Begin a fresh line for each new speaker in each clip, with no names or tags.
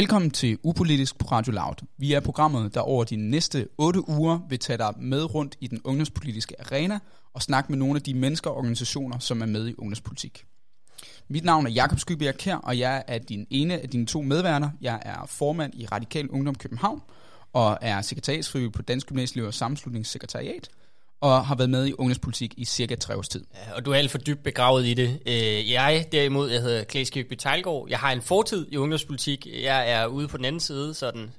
Velkommen til Upolitisk på Radio Loud. Vi er programmet, der over de næste 8 uger vil tage dig med rundt i den ungdomspolitiske arena og snakke med nogle af de mennesker og organisationer, som er med i ungdomspolitik. Mit navn er Jakob Skybjerg Kær, og jeg er din ene af dine to medværter. Jeg er formand i Radikal Ungdom København og er sekretariatsfrivillig på Dansk Gymnasieliv og Sammenslutningssekretariat og har været med i ungdomspolitik i cirka tre års tid.
Ja, og du er alt for dybt begravet i det. Øh, jeg derimod, jeg hedder Klaas Kirkby Tejlgaard. Jeg har en fortid i ungdomspolitik. Jeg er ude på den anden side, sådan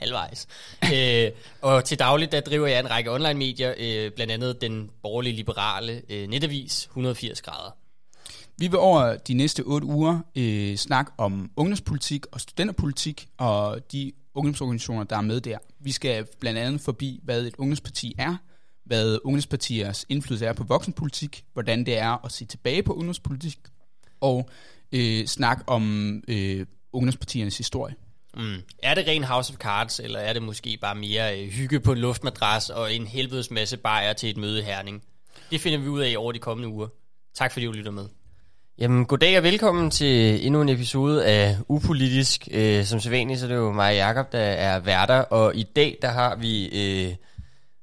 halvvejs. øh, og til dagligt, der driver jeg en række online-medier, øh, blandt andet den borgerlige liberale øh, netavis 180 grader.
Vi vil over de næste otte uger øh, snakke om ungdomspolitik og studenterpolitik og de ungdomsorganisationer, der er med der. Vi skal blandt andet forbi, hvad et ungdomsparti er, hvad ungdomspartiers indflydelse er på voksenpolitik, hvordan det er at se tilbage på ungdomspolitik, og øh, snakke om øh, ungdomspartiernes historie.
Mm. Er det ren House of Cards, eller er det måske bare mere øh, hygge på en luftmadras og en helvedes masse bajer til et møde herning? Det finder vi ud af over de kommende uger. Tak fordi du lytter med. Jamen, goddag og velkommen til endnu en episode af Upolitisk. Øh, som sædvanligt, så er det jo mig og Jacob, der er værter, og i dag, der har vi øh,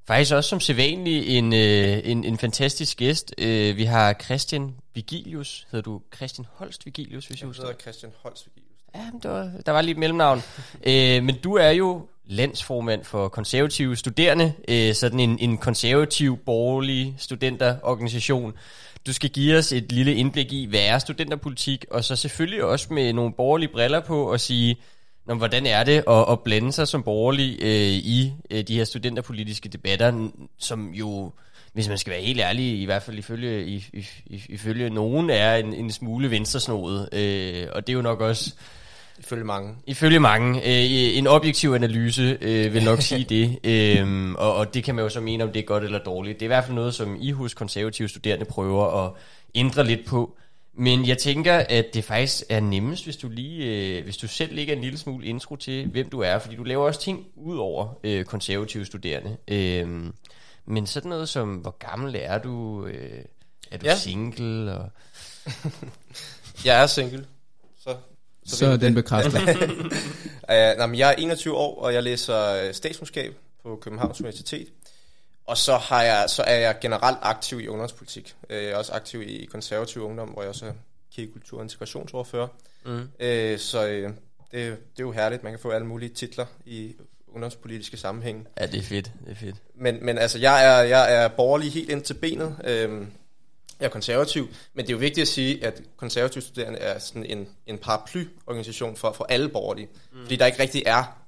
faktisk også som sædvanligt en, øh, en, en fantastisk gæst. Øh, vi har Christian Vigilius. Hedder du Christian Holst Vigilius, hvis jeg, husker?
Jeg Christian Holst Vigilius.
Ja, men der var, der var lige et mellemnavn. øh, men du er jo landsformand for konservative studerende, øh, sådan en, en konservativ borgerlig studenterorganisation. Du skal give os et lille indblik i, hvad er studenterpolitik, og så selvfølgelig også med nogle borgerlige briller på og sige, Nå, hvordan er det at, at blande sig som borgerlig øh, i øh, de her studenterpolitiske debatter, som jo, hvis man skal være helt ærlig, i hvert fald ifølge, i, i, ifølge nogen, er en, en smule venstresnodet. Øh, og det er jo nok også...
Ifølge mange.
Ifølge mange. Øh, en objektiv analyse øh, vil nok sige det. Øh, og, og det kan man jo så mene, om det er godt eller dårligt. Det er i hvert fald noget, som I hos konservative studerende prøver at ændre lidt på. Men jeg tænker, at det faktisk er nemmest, hvis du lige, øh, hvis du selv lægger en lille smule intro til, hvem du er, fordi du laver også ting ud over øh, konservative studerende. Øh, men sådan noget som, hvor gammel er du? Øh, er du ja. single? Og...
jeg er single. Så,
så, så den bekræfter.
uh, nej, men jeg er 21 år, og jeg læser statskundskab på Københavns Universitet. Og så, har jeg, så er jeg generelt aktiv i ungdomspolitik. Jeg er også aktiv i konservativ ungdom, hvor jeg også er kirkekultur- og integrationsordfører. Mm. Øh, så øh, det, det er jo herligt. Man kan få alle mulige titler i ungdomspolitiske sammenhæng.
Ja, det er fedt. Det er fedt.
Men, men altså, jeg er, jeg er borgerlig helt ind til benet. Øh, jeg er konservativ, men det er jo vigtigt at sige, at konservative studerende er sådan en, en paraplyorganisation for, for alle borgerlige. Mm. Fordi der ikke rigtig er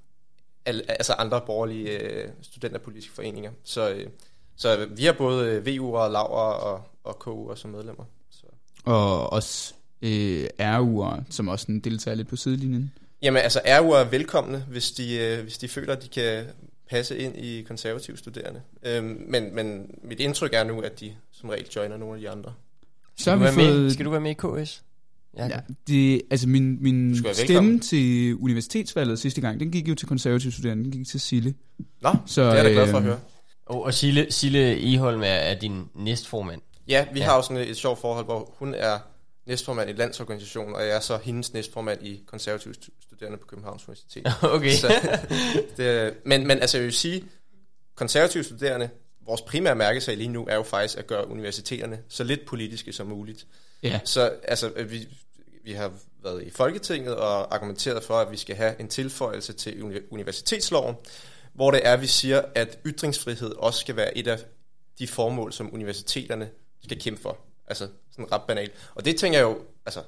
altså andre borgerlige øh, studenterpolitiske foreninger. Så, øh, så vi har både øh, VU og Laura og, og KU som medlemmer. Så.
Og også øh, RU'er, som også deltager lidt på sidelinjen.
Jamen altså RU'er er velkomne, hvis de, øh, hvis de føler, at de kan passe ind i konservative studerende. Øhm, men, men mit indtryk er nu, at de som regel joiner nogle af de andre.
Så skal, du være fået... med, skal du være med i KS?
Ja, det, altså min, min stemme til universitetsvalget sidste gang, den gik jo til konservative studerende, den gik til Sille.
Nå, så, det er jeg glad for at
øh,
høre.
Og, og Sille, Sille Eholm er, er din næstformand.
Ja, vi ja. har jo sådan et, et sjovt forhold, hvor hun er næstformand i landsorganisationen, og jeg er så hendes næstformand i konservative studerende på Københavns Universitet.
Okay. Så,
det, men, men altså jeg vil sige, konservative studerende, vores primære mærkesag lige nu er jo faktisk at gøre universiteterne så lidt politiske som muligt. Ja. Så altså, vi, vi har været i Folketinget og argumenteret for, at vi skal have en tilføjelse til universitetsloven, hvor det er, at vi siger, at ytringsfrihed også skal være et af de formål, som universiteterne skal kæmpe for. Altså sådan ret banalt. Og det tænker jeg jo, altså,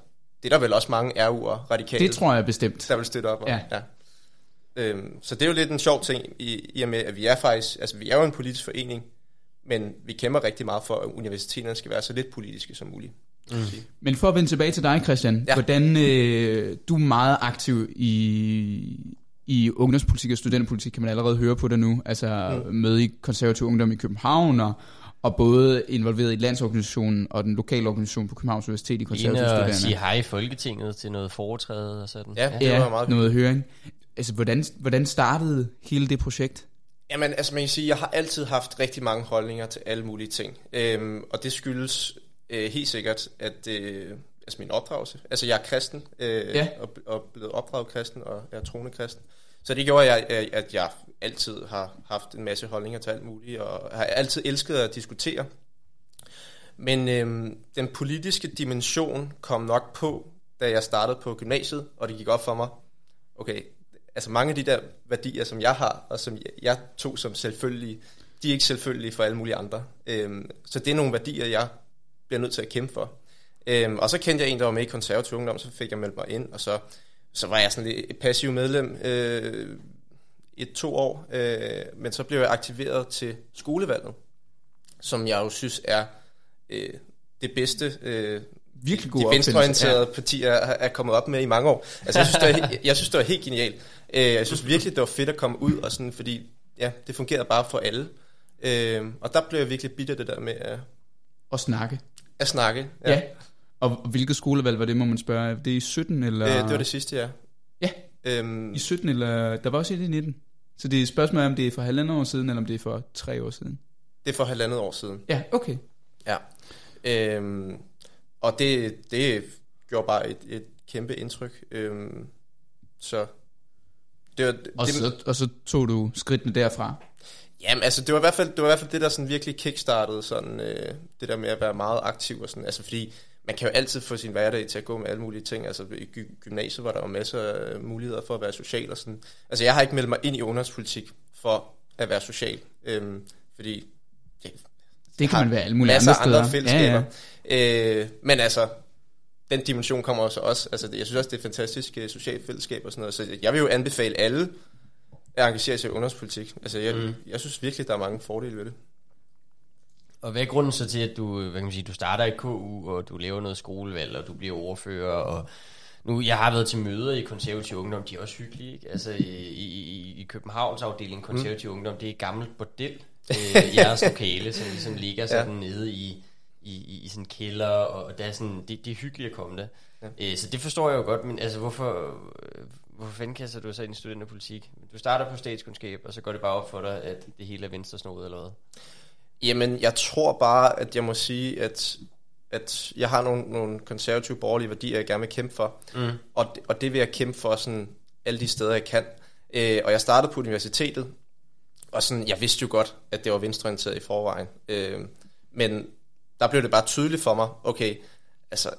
det er der vel også mange RU'er radikale.
Det tror jeg bestemt.
Der vil støtte op om. Ja. ja. Øhm, så det er jo lidt en sjov ting i, i og med, at vi er faktisk, altså vi er jo en politisk forening, men vi kæmper rigtig meget for, at universiteterne skal være så lidt politiske som muligt.
Mm. Men for at vende tilbage til dig, Christian. Ja. Hvordan øh, du er meget aktiv i, i ungdomspolitik og studenterpolitik, kan man allerede høre på det nu. Altså mm. med i konservativ ungdom i København, og, og både involveret i landsorganisationen og den lokale organisation på Københavns Universitet i konservative studerende.
sige hej i Folketinget til noget foretræde og sådan.
Ja, det var meget
noget høring. Altså, hvordan, hvordan startede hele det projekt?
Jamen, altså man kan sige, jeg har altid haft rigtig mange holdninger til alle mulige ting. Øhm, og det skyldes øh, helt sikkert, at, øh, altså min opdragelse. Altså jeg er kristen, øh, ja. og, og blevet opdraget kristen, og jeg er troende kristen. Så det gjorde, jeg, at jeg altid har haft en masse holdninger til alt muligt, og har altid elsket at diskutere. Men øhm, den politiske dimension kom nok på, da jeg startede på gymnasiet, og det gik op for mig, okay, altså mange af de der værdier, som jeg har, og som jeg tog som selvfølgelige, de er ikke selvfølgelige for alle mulige andre. Øhm, så det er nogle værdier, jeg bliver nødt til at kæmpe for. Øhm, og så kendte jeg en, der var med i konservativ ungdom, så fik jeg meldt mig ind, og så, så var jeg sådan et passiv medlem øh, et to år, øh, men så blev jeg aktiveret til skolevalget, som jeg jo synes er øh, det bedste øh,
virkelig god
de venstreorienterede ja. partier er, er kommet op med i mange år. Altså, jeg synes, det var, jeg synes, det var helt genialt. Øh, jeg synes virkelig, det var fedt at komme ud, og sådan, fordi ja, det fungerede bare for alle. Øh, og der blev jeg virkelig bitter det der med at...
At snakke.
At snakke,
ja. ja. Og hvilket skolevalg var det, må man spørge? Det er i 17, eller?
Øh, det var det sidste, ja.
Ja, øhm, i 17, eller der var også et i 19. Så det er et spørgsmål om det er for halvandet år siden, eller om det er for tre år siden.
Det er for halvandet år siden.
Ja, okay.
Ja. Øhm, og det, det gjorde bare et, et kæmpe indtryk. Øhm, så
det var, og, det, så, og så tog du skridtene derfra?
Jamen, altså, det var i hvert fald det, var i hvert fald det der sådan virkelig kickstartede sådan, øh, det der med at være meget aktiv og sådan, altså fordi man kan jo altid få sin hverdag til at gå med alle mulige ting. Altså i gy- gymnasiet var der jo masser af muligheder for at være social og sådan. Altså jeg har ikke meldt mig ind i ungdomspolitik for at være social, øhm, fordi
det, det kan man være alle mulige andre steder.
andre fællesskaber. Ja, ja. Øh, men altså, den dimension kommer også også. Altså, jeg synes også, det er fantastisk uh, socialt fællesskab og sådan noget. Så jeg vil jo anbefale alle at engagere sig i ungdomspolitik. Altså, jeg, mm. jeg synes virkelig, der er mange fordele ved det.
Og hvad er grunden så til, at du, hvad kan man sige, du starter i KU, og du laver noget skolevalg, og du bliver ordfører, og nu, jeg har været til møder i konservativ ungdom, de er også hyggelige, ikke? Altså i, i, i Københavns afdeling konservativ mm. ungdom, det er et gammelt bordel, øh, jeres lokale, som ligesom ligger sådan ja. nede i, i, i, i sådan kælder, og der er sådan, det, det er hyggeligt at komme der. Ja. Øh, så det forstår jeg jo godt, men altså hvorfor, hvorfor fanden kaster du så ind i studenterpolitik? Du starter på statskundskab, og så går det bare op for dig, at det hele er venstre snodet eller hvad?
Jamen, jeg tror bare, at jeg må sige, at, at jeg har nogle, nogle konservative borgerlige værdier, jeg gerne vil kæmpe for. Mm. Og, det, og det vil jeg kæmpe for sådan alle de steder, jeg kan. Øh, og jeg startede på universitetet, og sådan, jeg vidste jo godt, at det var venstreorienteret i forvejen. Øh, men der blev det bare tydeligt for mig, okay, altså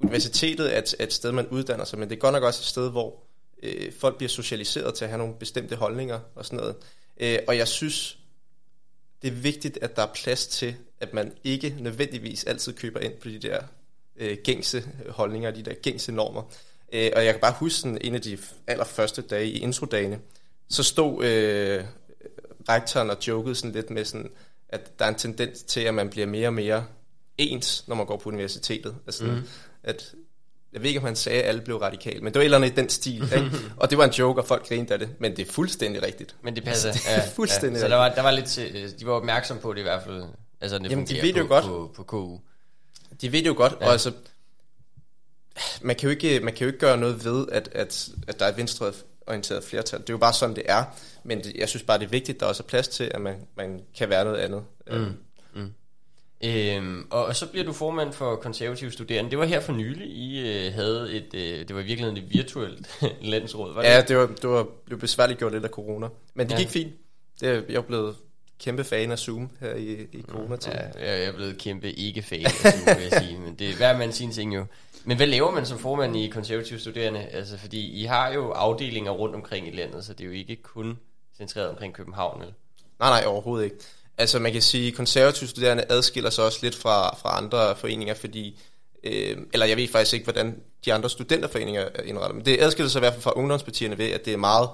universitetet er et, er et sted, man uddanner sig, men det er godt nok også et sted, hvor øh, folk bliver socialiseret til at have nogle bestemte holdninger og sådan noget. Øh, og jeg synes, det er vigtigt, at der er plads til, at man ikke nødvendigvis altid køber ind på de der øh, gængse holdninger, de der gængse normer. Øh, og jeg kan bare huske sådan, en af de allerførste dage i introdagene, så stod øh, rektoren og jokede sådan lidt med sådan, at der er en tendens til, at man bliver mere og mere ens, når man går på universitetet. Altså, mm. at, jeg ved ikke, om han sagde, at alle blev radikale, men det var et eller andet i den stil. Ikke? og det var en joke, og folk grinede af det, men det er fuldstændig rigtigt.
Men det passer. det er
ja, fuldstændig
ja. Så der var, der var lidt, de var opmærksomme på det i hvert fald. Altså, det
Jamen, de ved det jo på, godt.
På, på KU.
De ved det jo godt, ja. og altså, man kan, jo ikke, man kan jo ikke gøre noget ved, at, at, at der er et venstreorienteret flertal. Det er jo bare sådan, det er. Men det, jeg synes bare, det er vigtigt, at der også er plads til, at man, man kan være noget andet. Mm. Mm.
Øhm, og, og så bliver du formand for konservative studerende. Det var her for nylig, I øh, havde et, øh, det var i virkeligheden et virtuelt landsråd, var det?
Ja, det var, det var blev besværligt gjort lidt af corona. Men det ja. gik fint. Det, jeg er blevet kæmpe fan af Zoom her i, i corona-tiden.
Ja, jeg er blevet kæmpe ikke-fan af Zoom, vil jeg sige. Men det er hver man sin ting jo. Men hvad laver man som formand i konservative studerende? Altså, fordi I har jo afdelinger rundt omkring i landet, så det er jo ikke kun centreret omkring København, eller?
Nej, nej, overhovedet ikke. Altså man kan sige, at konservative studerende adskiller sig også lidt fra, fra andre foreninger, fordi, øh, eller jeg ved faktisk ikke, hvordan de andre studenterforeninger er indrettet, men det adskiller sig i hvert fald fra ungdomspartierne ved, at det er meget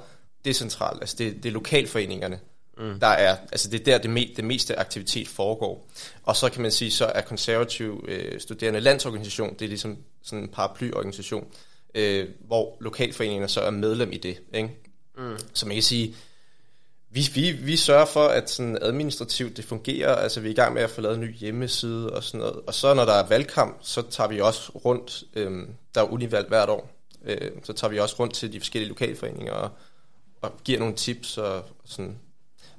decentralt, altså det, det er lokalforeningerne, mm. der er, altså det er der det, me, det meste aktivitet foregår. Og så kan man sige, så er konservativ øh, studerende landsorganisation, det er ligesom sådan en paraplyorganisation, øh, hvor lokalforeningerne så er medlem i det. Ikke? Mm. Så man kan sige, vi, vi, vi sørger for, at sådan administrativt det fungerer. Altså vi er i gang med at få lavet en ny hjemmeside og sådan noget. Og så når der er valgkamp, så tager vi også rundt, øhm, der er univalg hvert år, øh, så tager vi også rundt til de forskellige lokalforeninger og, og giver nogle tips og, og sådan.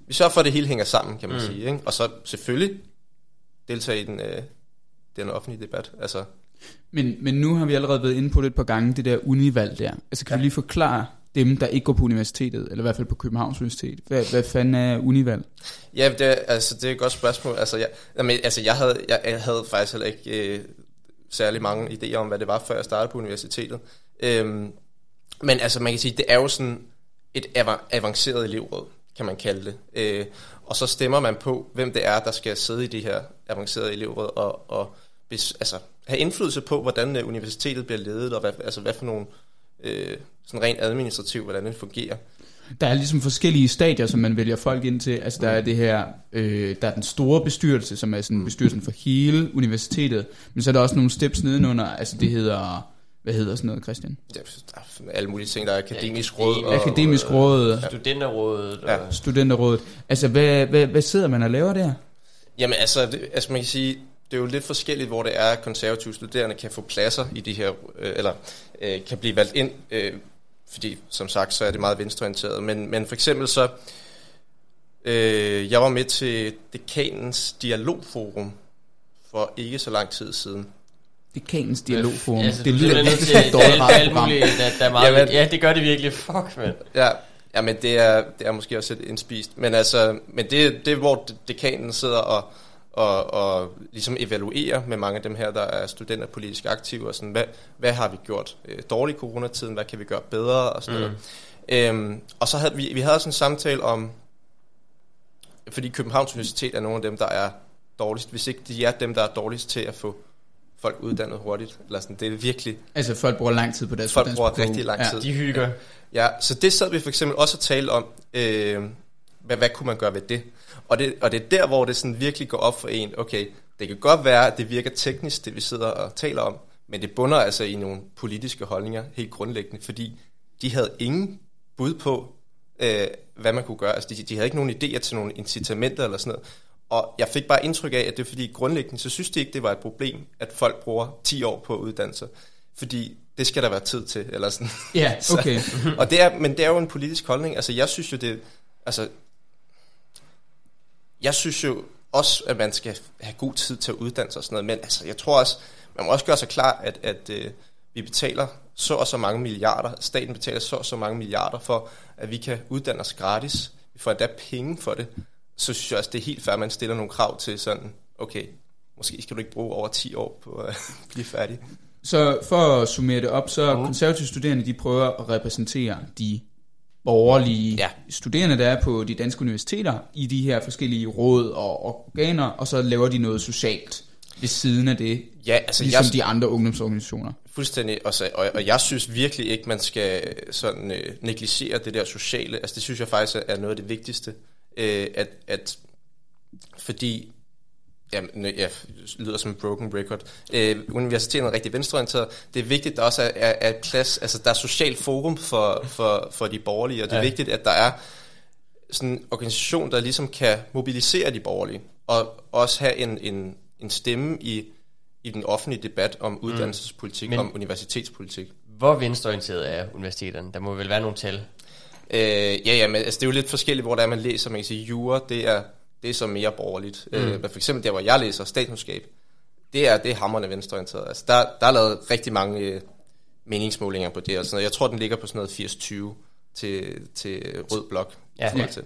Vi sørger for, at det hele hænger sammen, kan man mm. sige. Ikke? Og så selvfølgelig deltage i den, øh, den offentlige debat. Altså
Men, men nu har vi allerede været inde på det et par gange, det der univalg der. Altså kan ja. du lige forklare dem, der ikke går på universitetet, eller i hvert fald på Københavns Universitet? Hvad, hvad fanden er univalg?
Ja, det, altså, det er et godt spørgsmål. Altså, jeg, jamen, altså, jeg, havde, jeg, jeg havde faktisk heller ikke øh, særlig mange idéer om, hvad det var, før jeg startede på universitetet. Øhm, men altså, man kan sige, det er jo sådan et avanceret elevråd, kan man kalde det. Øh, og så stemmer man på, hvem det er, der skal sidde i det her avancerede elevråd, og, og altså, have indflydelse på, hvordan øh, universitetet bliver ledet, og hvad, altså, hvad for nogle øh, sådan rent administrativt, hvordan det fungerer.
Der er ligesom forskellige stadier, som man vælger folk ind til. Altså der er det her, øh, der er den store bestyrelse, som er sådan bestyrelsen for hele universitetet, men så er der også nogle steps nedenunder, altså det hedder, hvad hedder sådan noget, Christian?
Ja, der er alle mulige ting, der er akademisk råd.
Og, akademisk råd.
Ja. Studenterrådet.
Ja. Studenterrådet. Altså hvad, hvad, hvad sidder man og laver der?
Jamen altså, det, altså man kan sige, det er jo lidt forskelligt, hvor det er, at konservative studerende kan få pladser i de her, øh, eller øh, kan blive valgt ind, øh, fordi som sagt, så er det meget venstreorienteret. Men, men for eksempel så, øh, jeg var med til dekanens dialogforum for ikke så lang tid siden.
Dekanens dialogforum. Ja,
altså, det lyder lidt til et dårligt program. Der, der er meget, ja, men, ja, det gør det virkelig. Fuck, man.
Ja, ja, men det er, det er måske også lidt indspist. Men altså, men det, det er, hvor dekanen sidder og og, og ligesom evaluere med mange af dem her, der er studenterpolitisk aktive, og sådan, hvad, hvad har vi gjort øh, dårligt i coronatiden, hvad kan vi gøre bedre, og sådan mm. noget. Øhm, og så havde vi, vi havde sådan en samtale om, fordi Københavns Universitet er nogle af dem, der er dårligst, hvis ikke de er dem, der er dårligst til at få folk uddannet hurtigt. Eller sådan, det er virkelig...
Altså folk bruger lang tid på deres
Folk bruger rigtig lang tid.
Ja, de hygger.
Ja, så det sad vi for eksempel også at tale om, øh, hvad, hvad kunne man gøre ved det? Og det, og det er der, hvor det sådan virkelig går op for en, okay, det kan godt være, at det virker teknisk, det vi sidder og taler om, men det bunder altså i nogle politiske holdninger, helt grundlæggende, fordi de havde ingen bud på, øh, hvad man kunne gøre. Altså, de, de havde ikke nogen idéer til nogle incitamenter eller sådan noget. Og jeg fik bare indtryk af, at det er fordi grundlæggende, så synes de ikke, det var et problem, at folk bruger 10 år på uddannelse. Fordi det skal der være tid til, eller sådan.
Ja, okay.
så, og det er, men det er jo en politisk holdning. Altså, jeg synes jo, det, altså, jeg synes jo også, at man skal have god tid til at uddanne sig og sådan noget, men altså, jeg tror også, man må også gøre sig klar, at, at øh, vi betaler så og så mange milliarder, staten betaler så og så mange milliarder for, at vi kan uddanne os gratis, vi får endda penge for det, så synes jeg også, det er helt fair, at man stiller nogle krav til sådan, okay, måske skal du ikke bruge over 10 år på at blive færdig.
Så for at summere det op, så mm. konservative studerende, de prøver at repræsentere de borgerlige ja. studerende, der er på de danske universiteter, i de her forskellige råd og organer, og så laver de noget socialt ved siden af det, ja, altså ligesom jeg, de andre ungdomsorganisationer.
Fuldstændig, og, så, og, og jeg synes virkelig ikke, man skal sådan øh, negligere det der sociale. Altså det synes jeg faktisk er noget af det vigtigste, øh, at, at fordi ja, ja, lyder som en broken record. Øh, universitetet er rigtig venstreorienteret. Det er vigtigt, at der også er, er, er plads, altså der er social forum for, for, for de borgerlige, og det er ja. vigtigt, at der er sådan en organisation, der ligesom kan mobilisere de borgerlige, og også have en, en, en stemme i, i den offentlige debat om mm. uddannelsespolitik, mm. om universitetspolitik.
Hvor venstreorienteret er universiteterne? Der må vel være nogle tal?
Øh, ja, ja, men altså, det er jo lidt forskelligt, hvor der er, man læser. Man kan sige, jura, det er det er så mere borgerligt. Mm. Øh, men for eksempel der, hvor jeg læser statskundskab, det er, det er hammerne venstreorienteret. Altså, der, der er lavet rigtig mange øh, meningsmålinger på det. Og sådan noget. Jeg tror, den ligger på sådan noget 80-20 til, til rød blok. Ja. ja. Til.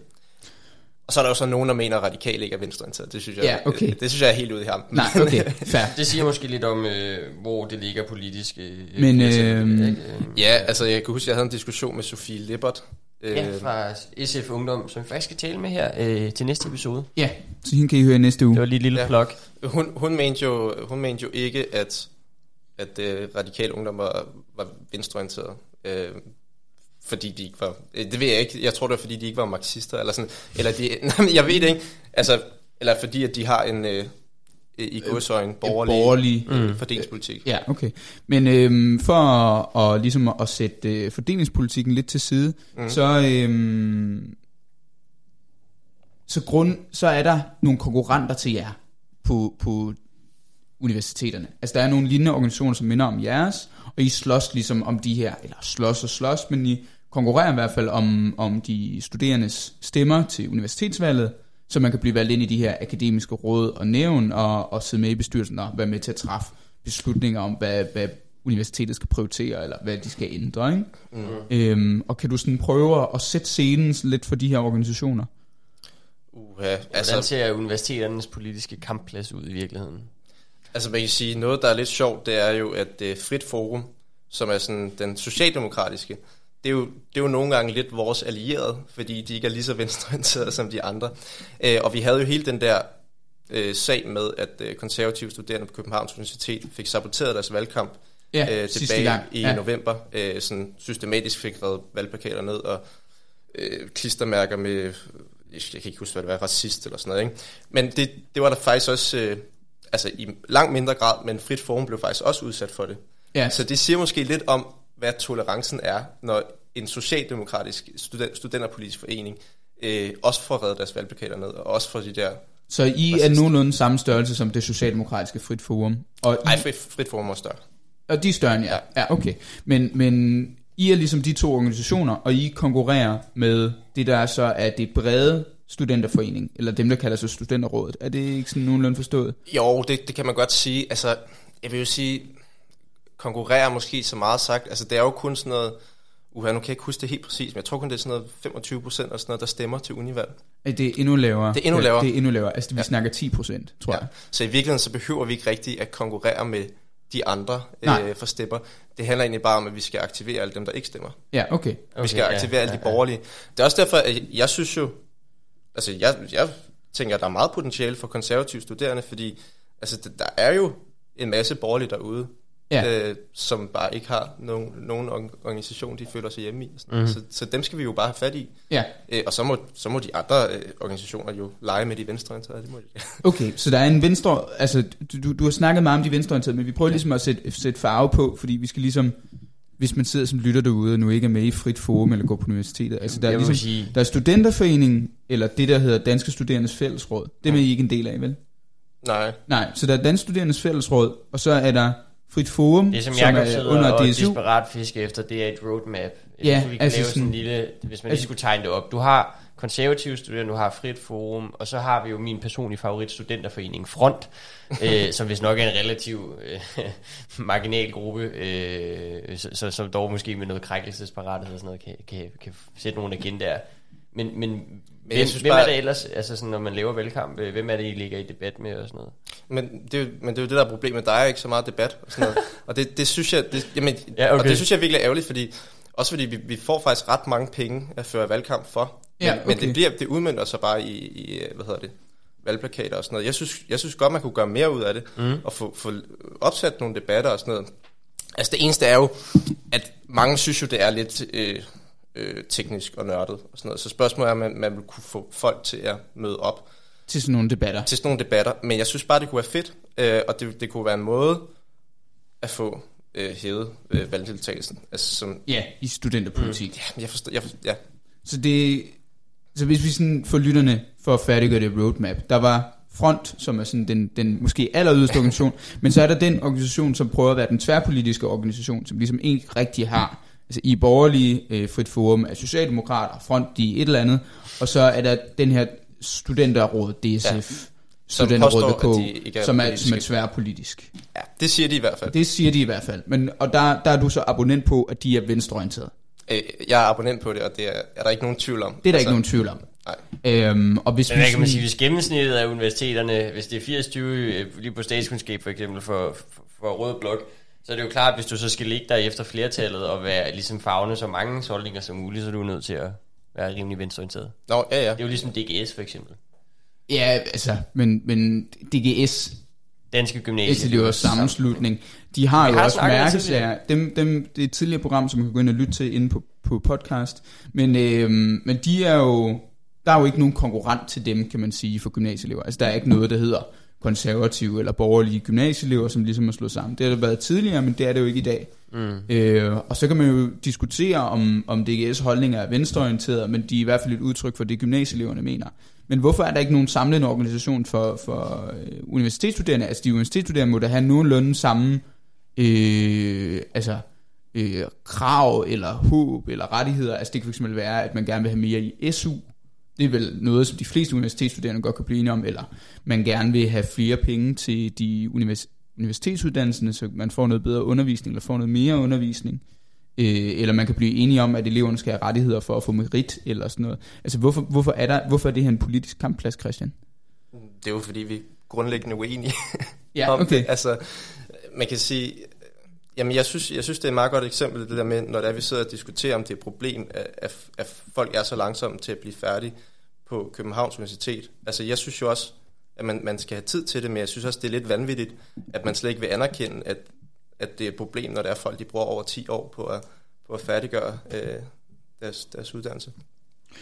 Og så er der jo så nogen, der mener, at radikal ikke er venstreorienteret. Det synes jeg,
ja, okay.
det, det synes jeg er helt ude i ham.
Nej, okay, fair.
det siger måske lidt om, øh, hvor det ligger politisk. Øh,
Men, øh,
ja, altså jeg kan huske, at jeg havde en diskussion med Sofie Lippert,
Ja, øh, fra SF Ungdom, som vi faktisk skal tale med her øh, til næste episode.
Ja, så hende kan I høre næste uge.
Det var lige et lille ja. plok.
Hun, hun, mente jo, hun mente jo ikke, at, at uh, radikal ungdom var, var venstreorienteret. Uh, fordi de ikke var... Det ved jeg ikke. Jeg tror, det var, fordi de ikke var marxister, eller sådan. Eller de, nej, jeg ved det ikke. Altså, eller fordi, at de har en... Uh, i godsøjne borgerlig, borgerlig mm. fordelingspolitik.
Ja, okay. Men øhm, for at, at, ligesom at sætte øh, fordelingspolitikken lidt til side, mm. så, øhm, så, grund, så er der nogle konkurrenter til jer på, på universiteterne. Altså der er nogle lignende organisationer, som minder om jeres, og I slås ligesom om de her, eller slås og slås, men I konkurrerer i hvert fald om, om de studerendes stemmer til universitetsvalget, så man kan blive valgt ind i de her akademiske råd og nævn, og, og sidde med i bestyrelsen og være med til at træffe beslutninger om, hvad, hvad universitetet skal prioritere, eller hvad de skal ændre. Ikke? Mm. Øhm, og kan du sådan prøve at sætte scenen lidt for de her organisationer?
Uh, ja, altså, Hvordan ser universiteternes politiske kampplads ud i virkeligheden?
Altså man kan sige, noget der er lidt sjovt, det er jo, at det Frit Forum, som er sådan den socialdemokratiske, det er, jo, det er jo nogle gange lidt vores allierede, fordi de ikke er lige så venstreorienterede som de andre. Øh, og vi havde jo hele den der øh, sag med, at øh, konservative studerende på Københavns Universitet fik saboteret deres valgkamp ja, øh, tilbage gang. i ja. november. Øh, sådan systematisk fik reddet valgplakater ned og øh, klistermærker med, jeg kan ikke huske, hvad det var, racist eller sådan noget. Ikke? Men det, det var der faktisk også, øh, altså i langt mindre grad, men Frit Forum blev faktisk også udsat for det. Ja. Så det siger måske lidt om, hvad tolerancen er, når en socialdemokratisk student, studenterpolitisk forening øh, også får reddet deres valgplakater ned, og også får de der...
Så I er nogenlunde samme størrelse som det socialdemokratiske Frit Forum?
Nej, Frit, Frit Forum er større.
Og de er større end ja. Ja, okay. Men, men I er ligesom de to organisationer, og I konkurrerer med det, der så er det brede studenterforening, eller dem, der kalder sig studenterrådet. Er det ikke sådan nogenlunde forstået?
Jo, det, det kan man godt sige. Altså, jeg vil jo sige, konkurrerer måske så meget sagt. Altså, det er jo kun sådan noget, uha, nu kan jeg ikke huske det helt præcis, men jeg tror kun, det er sådan noget 25 procent og sådan noget, der stemmer til univalg.
Det er endnu lavere.
Det er endnu lavere.
Ja, det er endnu lavere. Altså, vi ja. snakker 10 procent, tror ja. jeg.
Så i virkeligheden, så behøver vi ikke rigtig at konkurrere med de andre øh, for stemmer. Det handler egentlig bare om, at vi skal aktivere alle dem, der ikke stemmer.
Ja, okay.
okay vi skal aktivere ja, alle de borgerlige. Ja, ja. Det er også derfor, at jeg synes jo, altså jeg, jeg tænker, at der er meget potentiale for konservative studerende, fordi altså, der er jo en masse borgerlige derude, ja. øh, som bare ikke har nogen, nogen organisation, de føler sig hjemme i. Mm. Så, så dem skal vi jo bare have fat i. Ja. Øh, og så må, så må de andre øh, organisationer jo lege med de venstreorienterede. Det må de.
okay, så der er en venstre... Altså, du, du har snakket meget om de venstreorienterede, men vi prøver ja. ligesom at sætte, sætte farve på, fordi vi skal ligesom hvis man sidder som lytter derude og nu ikke er med i frit forum eller går på universitetet. Altså, der, er ligesom, sige... der er studenterforeningen, eller det, der hedder Danske Studerendes Fællesråd. Det er man ikke en del af, vel?
Nej.
Nej, så der er Danske Studerendes Fællesråd, og så er der Frit Forum,
det, som, som jeg er under og DSU. desperat fiske efter, det er et roadmap.
Ja,
vi kan altså lave sådan en lille, hvis man lige skulle tegne det op. Du har konservative studerende, du har Frit Forum, og så har vi jo min personlige favorit, Studenterforening Front, øh, som hvis nok er en relativ øh, marginal gruppe, øh, så, så, som dog måske med noget krækkelsesparathed og sådan noget, kan, kan, kan sætte nogle agendaer. Men, men men hvem, synes hvem bare, er det ellers, altså sådan, når man laver valgkamp, øh, hvem er det, I ligger i debat med og sådan noget?
Men det, er, men det er jo det, der er problemet. Der er ikke så meget debat og sådan noget. og det, det synes jeg, det, jamen, ja, okay. og det synes jeg er virkelig ærgerligt, fordi også fordi vi, vi får faktisk ret mange penge at føre valgkamp for. Men, ja, okay. men det, bliver, det udmyndter sig bare i, i, hvad hedder det, valgplakater og sådan noget. Jeg synes, jeg synes godt, man kunne gøre mere ud af det, mm. og få, få opsat nogle debatter og sådan noget. Altså det eneste er jo, at mange synes jo, det er lidt... Øh, øh, teknisk og nørdet og sådan noget. Så spørgsmålet er, om man, man vil kunne få folk til at møde op.
Til sådan nogle debatter.
Til sådan nogle debatter. Men jeg synes bare, det kunne være fedt, øh, og det, det kunne være en måde at få øh, hævet øh, valgdeltagelsen. Altså, som,
ja, i studenterpolitik.
Mm, ja, jeg forstår, jeg forstår, ja.
Så det, så hvis vi sådan får lytterne for at færdiggøre det roadmap, der var Front, som er sådan den, den måske aller yderste organisation, men så er der den organisation, som prøver at være den tværpolitiske organisation, som ligesom ikke rigtig har altså i borgerlige øh, frit forum af socialdemokrater, front i et eller andet, og så er der den her studenterråd, DSF, ja. studenterråd VK, som er, som er tværpolitisk.
Ja, det siger de i hvert fald.
Det siger de i hvert fald. Men, og der, der er du så abonnent på, at de er venstreorienterede.
Øh, jeg er abonnent på det, og det er, er der ikke nogen tvivl om.
Det er der altså, ikke nogen tvivl om.
Nej. Øhm, og hvis Men vi kan man sige, hvis gennemsnittet af universiteterne, hvis det er 80-20 øh, lige på statskundskab for eksempel for, for, for Rød Blok, så er det jo klart, hvis du så skal ligge der efter flertallet og være ligesom fagne så mange holdninger som muligt, så er du nødt til at være rimelig venstreorienteret.
Nå, ja, ja.
Det er jo ligesom DGS for eksempel.
Ja, altså, men, men DGS...
Danske Gymnasier.
Det er jo sammenslutning. De har jo har også mærkesager. Dem, dem, det er et tidligere program, som man kan gå ind og lytte til inde på, på podcast. Men, øhm, men de er jo... Der er jo ikke nogen konkurrent til dem, kan man sige, for gymnasieelever. Altså, der er ikke noget, der hedder konservative eller borgerlige gymnasieelever, som ligesom er slået sammen. Det har det været tidligere, men det er det jo ikke i dag. Mm. Øh, og så kan man jo diskutere, om, om DGS holdninger er venstreorienteret, men de er i hvert fald et udtryk for det, gymnasieeleverne mener. Men hvorfor er der ikke nogen samlende organisation for, for øh, universitetsstuderende? Altså de universitetsstuderende må da have nogenlunde samme øh, altså, øh, krav eller håb eller rettigheder. Altså det kan fx være, at man gerne vil have mere i SU, det er vel noget, som de fleste universitetsstuderende godt kan blive enige om, eller man gerne vil have flere penge til de univers- universitetsuddannelserne, så man får noget bedre undervisning, eller får noget mere undervisning, øh, eller man kan blive enige om, at eleverne skal have rettigheder for at få merit, eller sådan noget. Altså, hvorfor, hvorfor, er, der, hvorfor er det her en politisk kampplads, Christian?
Det er jo, fordi vi er grundlæggende uenige
ja, okay.
det. Altså, man kan sige, Jamen, jeg synes, jeg synes, det er et meget godt eksempel, det der med, når der vi sidder og diskuterer, om det er et problem, at, at folk er så langsomme til at blive færdige på Københavns Universitet. Altså, jeg synes jo også, at man, man skal have tid til det, men jeg synes også, det er lidt vanvittigt, at man slet ikke vil anerkende, at, at det er et problem, når der er folk, de bruger over 10 år på at, på at færdiggøre øh, deres, deres uddannelse.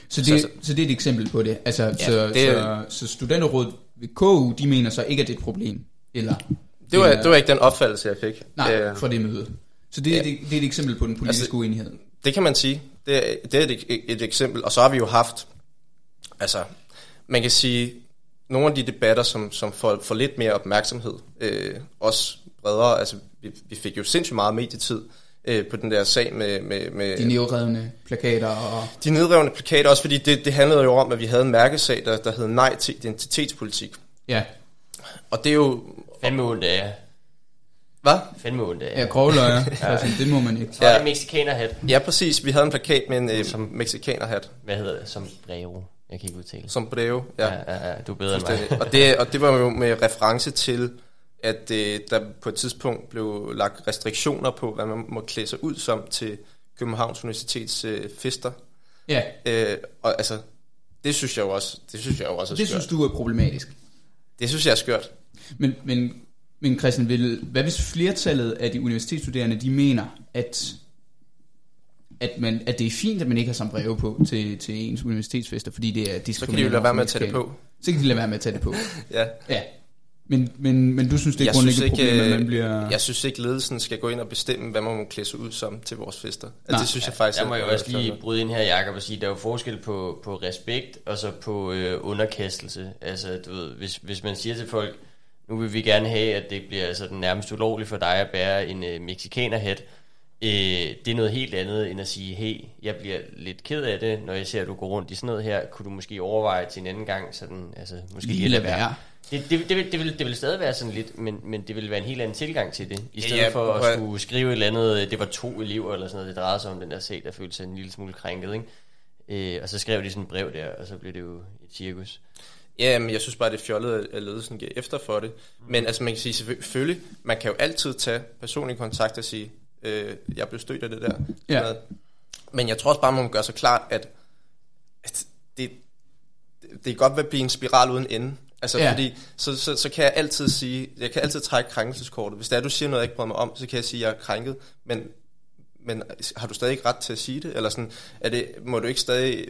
Så det, så, så det er et eksempel på det? Altså, ja, så, det er, så, så studenterrådet ved KU, de mener så ikke, at det er et problem? Eller?
Det var, det var ikke den opfattelse, jeg fik.
Nej, øh, fra det møde. Så det, ja. det, det er et eksempel på den politiske altså, uenighed.
Det kan man sige. Det er, det er et, et eksempel. Og så har vi jo haft, altså, man kan sige, nogle af de debatter, som, som får, får lidt mere opmærksomhed, øh, også bredere, altså vi, vi fik jo sindssygt meget medietid øh, på den der sag med... med, med
de nedrevne plakater og...
De nedrevne plakater, også fordi det, det handlede jo om, at vi havde en mærkesag, der, der hed Nej til identitetspolitik.
Ja.
Og det er jo...
Fandme ondt af
hvad?
Fandme ondt af
Ja, grovløjer. ja. Altså, det må man ikke.
Så er det mexikanerhat.
Ja, præcis. Vi havde en plakat med en øh, som mexikanerhat.
Hvad hedder det? Som breve. Jeg kan ikke udtale.
Som breve, ja.
Ja, ja, ja du er bedre end mig.
og, det, og det var jo med reference til, at øh, der på et tidspunkt blev lagt restriktioner på, hvad man må klæde sig ud som til Københavns Universitets øh, fester.
Ja.
Øh, og altså, det synes jeg jo også, det synes jeg jo også er
Det
skørt.
synes du er problematisk?
Det synes jeg er skørt.
Men, men, men Christian, vil, hvad hvis flertallet af de universitetsstuderende, de mener, at at, man, at det er fint, at man ikke har samt breve på til, til ens universitetsfester, fordi det er
diskriminerende. Så kan de jo lade være med at tage det på.
Så kan de lade være med at tage det på.
ja.
ja. Men, men, men du synes, det er grundlæggende et problem, at man bliver...
Jeg synes ikke, ledelsen skal gå ind og bestemme, hvad man må klæde sig ud som til vores fester. Altså, det synes jeg faktisk...
Jeg må jo også lige bryde ind her, Jacob, og sige, der er jo forskel på, på respekt, og så på øh, underkastelse. Altså, du ved, hvis, hvis man siger til folk, nu vil vi gerne have, at det bliver sådan nærmest ulovligt for dig at bære en øh, mexikanerhat, øh, det er noget helt andet end at sige, hey, jeg bliver lidt ked af det, når jeg ser, at du går rundt i sådan noget her, kunne du måske overveje til en anden gang, sådan, altså, måske
lige lade være.
Det, det, det, vil, det, vil, det vil stadig være sådan lidt, men, men det vil være en helt anden tilgang til det. I stedet ja, ja, for at skulle skrive et eller andet, det var to elever eller sådan noget, det drejede sig om den der sag, der følte sig en lille smule krænket, ikke? Øh, og så skrev de sådan et brev der, og så blev det jo et cirkus.
Ja, men jeg synes bare, det er fjollet, at ledelsen giver efter for det. Men altså, man kan sige selvfølgelig, man kan jo altid tage personlig kontakt og sige, øh, jeg blev stødt af det der.
Ja.
Men jeg tror også bare, man må gøre så klart, at, at det, det kan godt være at blive en spiral uden ende. Altså, ja. fordi, så, så, så kan jeg altid sige, jeg kan altid trække krænkelseskortet. Hvis der er, du siger noget, jeg ikke bryder mig om, så kan jeg sige, at jeg er krænket. Men, men har du stadig ikke ret til at sige det? Eller sådan, er det, må du ikke stadig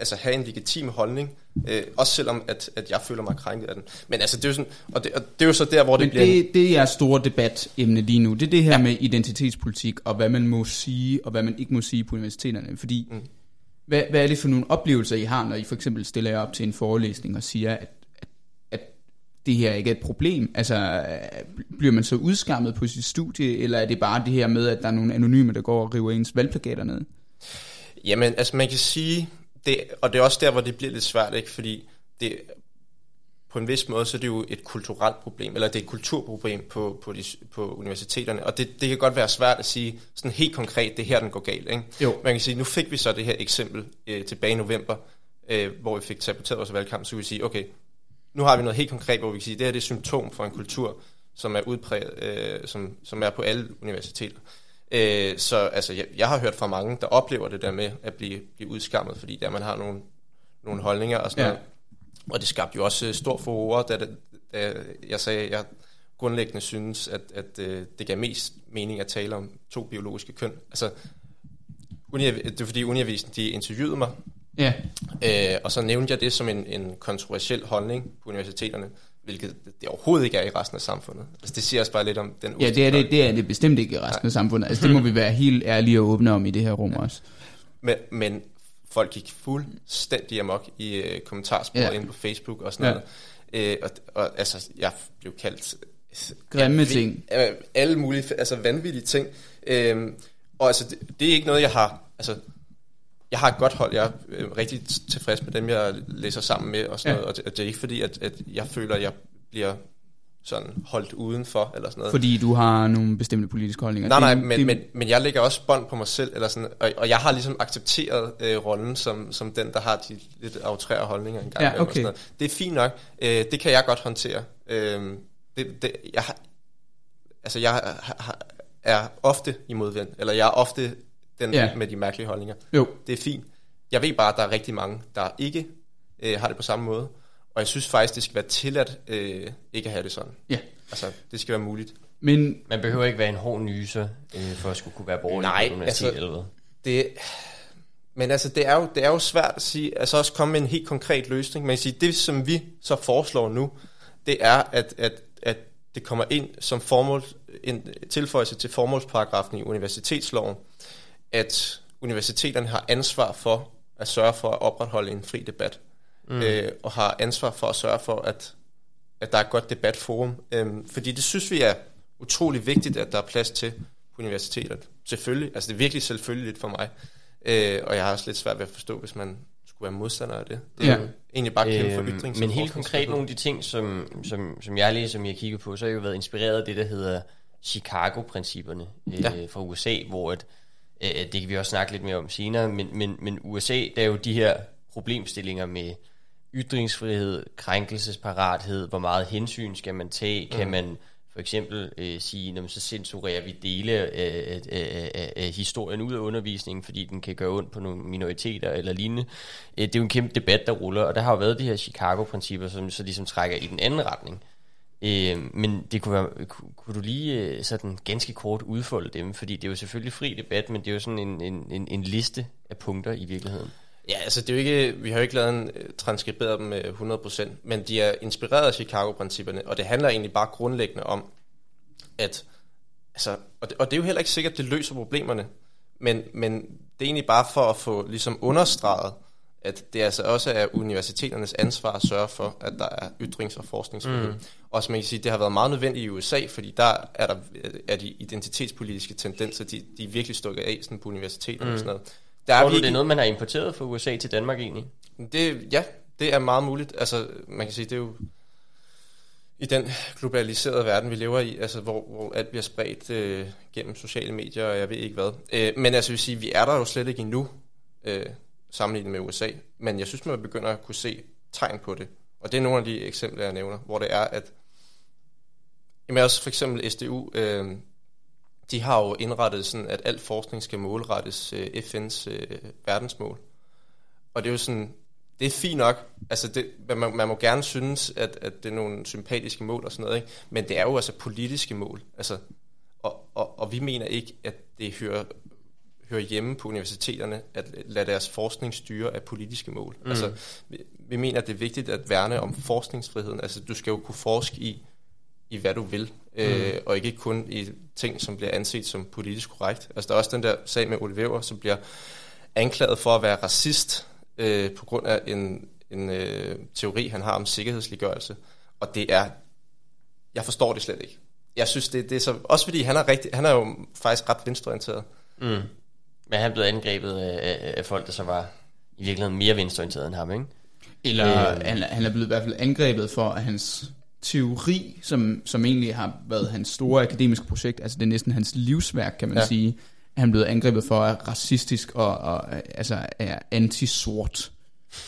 altså have en legitim holdning, øh, også selvom at, at jeg føler mig krænket af den. Men altså, det er jo, sådan, og det, og det er jo så der, hvor det
Men
bliver...
Det, det er store debatemne lige nu. Det er det her ja. med identitetspolitik, og hvad man må sige, og hvad man ikke må sige på universiteterne. Fordi, mm. hvad, hvad er det for nogle oplevelser, I har, når I for eksempel stiller jer op til en forelæsning og siger, at, at, at det her ikke er et problem? Altså, bliver man så udskammet på sit studie, eller er det bare det her med, at der er nogle anonyme, der går og river ens valgplakater ned?
Jamen, altså man kan sige, det, og det er også der, hvor det bliver lidt svært, ikke? fordi det, på en vis måde, så er det jo et kulturelt problem, eller det er et kulturproblem på, på, de, på universiteterne, og det, det kan godt være svært at sige sådan helt konkret, det her, den går galt. Ikke?
Jo.
Man kan sige, nu fik vi så det her eksempel øh, tilbage i november, øh, hvor vi fik saboteret vores valgkamp, så kan vi sige, okay, nu har vi noget helt konkret, hvor vi kan sige, det her det er symptom for en kultur, som er udpræget, øh, som, som er på alle universiteter. Øh, så altså, jeg, jeg har hørt fra mange, der oplever det der med at blive, blive udskammet, fordi der man har nogle, nogle holdninger og sådan ja. noget. Og det skabte jo også stor forår, da, det, da jeg sagde, at jeg grundlæggende synes, at, at øh, det gav mest mening at tale om to biologiske køn. Altså, det er fordi Uniavisen, de interviewede mig,
ja.
øh, og så nævnte jeg det som en, en kontroversiel holdning på universiteterne hvilket det overhovedet ikke er i resten af samfundet. Altså, det siger også bare lidt om den
Ja, det er det, det er det bestemt ikke i resten Nej. af samfundet. Altså, det må vi være helt ærlige og åbne om i det her rum ja. også.
Men, men folk gik fuldstændig amok i uh, kommentarsporet ja. inde på Facebook og sådan ja. noget. Uh, og, og altså, jeg blev kaldt...
Grimme ting.
Alle mulige, altså vanvittige ting. Uh, og altså, det, det er ikke noget, jeg har... Altså, jeg har et godt hold, jeg er rigtig tilfreds med dem, jeg læser sammen med og sådan ja. noget, og det, det er ikke fordi, at, at jeg føler, at jeg bliver sådan holdt udenfor, eller sådan noget.
Fordi du har nogle bestemte politiske holdninger?
Nej, nej, men, det, men, men jeg lægger også bånd på mig selv, eller sådan, og, og jeg har ligesom accepteret øh, rollen som, som den, der har de lidt autrære holdninger engang.
Ja, okay. Sådan
Det er fint nok. Øh, det kan jeg godt håndtere. Øh, det, det, jeg, har, altså, jeg har, er ofte i modvind, eller jeg er ofte den ja. med de mærkelige holdninger.
Jo.
Det er fint. Jeg ved bare, at der er rigtig mange, der ikke øh, har det på samme måde. Og jeg synes faktisk, det skal være tilladt øh, ikke at have det sådan.
Ja.
Altså, det skal være muligt.
Men man behøver ikke være en hård nyser, øh, for at skulle kunne være borgerlig
Nej,
på
universitet altså, eller hvad? Det, men altså, det er, jo, det er jo svært at sige, altså også komme med en helt konkret løsning. Men sige, det, som vi så foreslår nu, det er, at, at, at det kommer ind som formål, en tilføjelse til formålsparagrafen i universitetsloven, at universiteterne har ansvar for at sørge for at opretholde en fri debat mm. øh, og har ansvar for at sørge for, at, at der er et godt debatforum. Øhm, fordi det synes vi er utrolig vigtigt, at der er plads til på universitetet. Selvfølgelig, altså det er virkelig selvfølgeligt for mig. Øh, og jeg har også lidt svært ved at forstå, hvis man skulle være modstander af det. Det er ja. egentlig bare kæmpe for øhm, ytrings-
Men helt konkret nogle af de ting, som, som, som jeg lige som jeg kigger på, så har jeg jo været inspireret af det, der hedder Chicago-principperne øh, ja. fra USA, hvor at, øh, det kan vi også snakke lidt mere om senere, men, men, men USA, der er jo de her problemstillinger med ytringsfrihed, krænkelsesparathed, hvor meget hensyn skal man tage, kan mm. man for eksempel øh, sige, så censurerer vi dele af, af, af, af historien ud af undervisningen, fordi den kan gøre ondt på nogle minoriteter eller lignende. Øh, det er jo en kæmpe debat, der ruller, og der har jo været de her Chicago-principper, som så ligesom trækker i den anden retning. Øh, men det kunne, være, kunne, du lige øh, sådan ganske kort udfolde dem, fordi det er jo selvfølgelig fri debat, men det er jo sådan en, en, en, en liste af punkter i virkeligheden.
Ja, altså det er jo ikke, vi har jo ikke lavet en øh, transkriberet dem med 100%, men de er inspireret af Chicago-principperne, og det handler egentlig bare grundlæggende om, at, altså, og det, og det er jo heller ikke sikkert, at det løser problemerne, men, men det er egentlig bare for at få ligesom understreget, at det altså også er universiteternes ansvar at sørge for, at der er ytrings- og forskningsfrihed. Mm. Og som man kan sige, det har været meget nødvendigt i USA, fordi der er, der, er de identitetspolitiske tendenser, de, de er virkelig stukket af sådan på universiteterne mm. og sådan noget.
Der er Tror du, det er noget, man har importeret fra USA til Danmark egentlig?
Det, ja, det er meget muligt. Altså, man kan sige, det er jo i den globaliserede verden, vi lever i, altså, hvor, hvor alt bliver spredt øh, gennem sociale medier, og jeg ved ikke hvad. Øh, men altså, vil sige, vi er der jo slet ikke endnu, øh, sammenlignet med USA. Men jeg synes, man begynder at kunne se tegn på det. Og det er nogle af de eksempler, jeg nævner, hvor det er, at jamen også for eksempel SDU, øh, de har jo indrettet sådan, at al forskning skal målrettes øh, FN's øh, verdensmål. Og det er jo sådan, det er fint nok. Altså det, man, man må gerne synes, at, at det er nogle sympatiske mål og sådan noget, ikke? men det er jo altså politiske mål. Altså, og, og, og vi mener ikke, at det hører, hører hjemme på universiteterne, at lade deres forskning styre af politiske mål. Mm. Altså, vi, vi mener, at det er vigtigt at værne om forskningsfriheden. Altså, du skal jo kunne forske i, i hvad du vil, øh, mm. og ikke kun i ting, som bliver anset som politisk korrekt. Altså der er også den der sag med Ole Weber, som bliver anklaget for at være racist øh, på grund af en, en øh, teori, han har om sikkerhedsliggørelse. Og det er, jeg forstår det slet ikke. Jeg synes, det, det er så, også fordi han er, rigtig, han er jo faktisk ret venstreorienteret.
Mm. Men han er blevet angrebet af, af folk, der så var i virkeligheden mere venstreorienteret end ham, ikke?
Eller øh, han, han er blevet i hvert fald angrebet for, at hans teori, som, som egentlig har været hans store akademiske projekt, altså det er næsten hans livsværk, kan man ja. sige, er han blevet angrebet for er racistisk og, og altså er anti-sort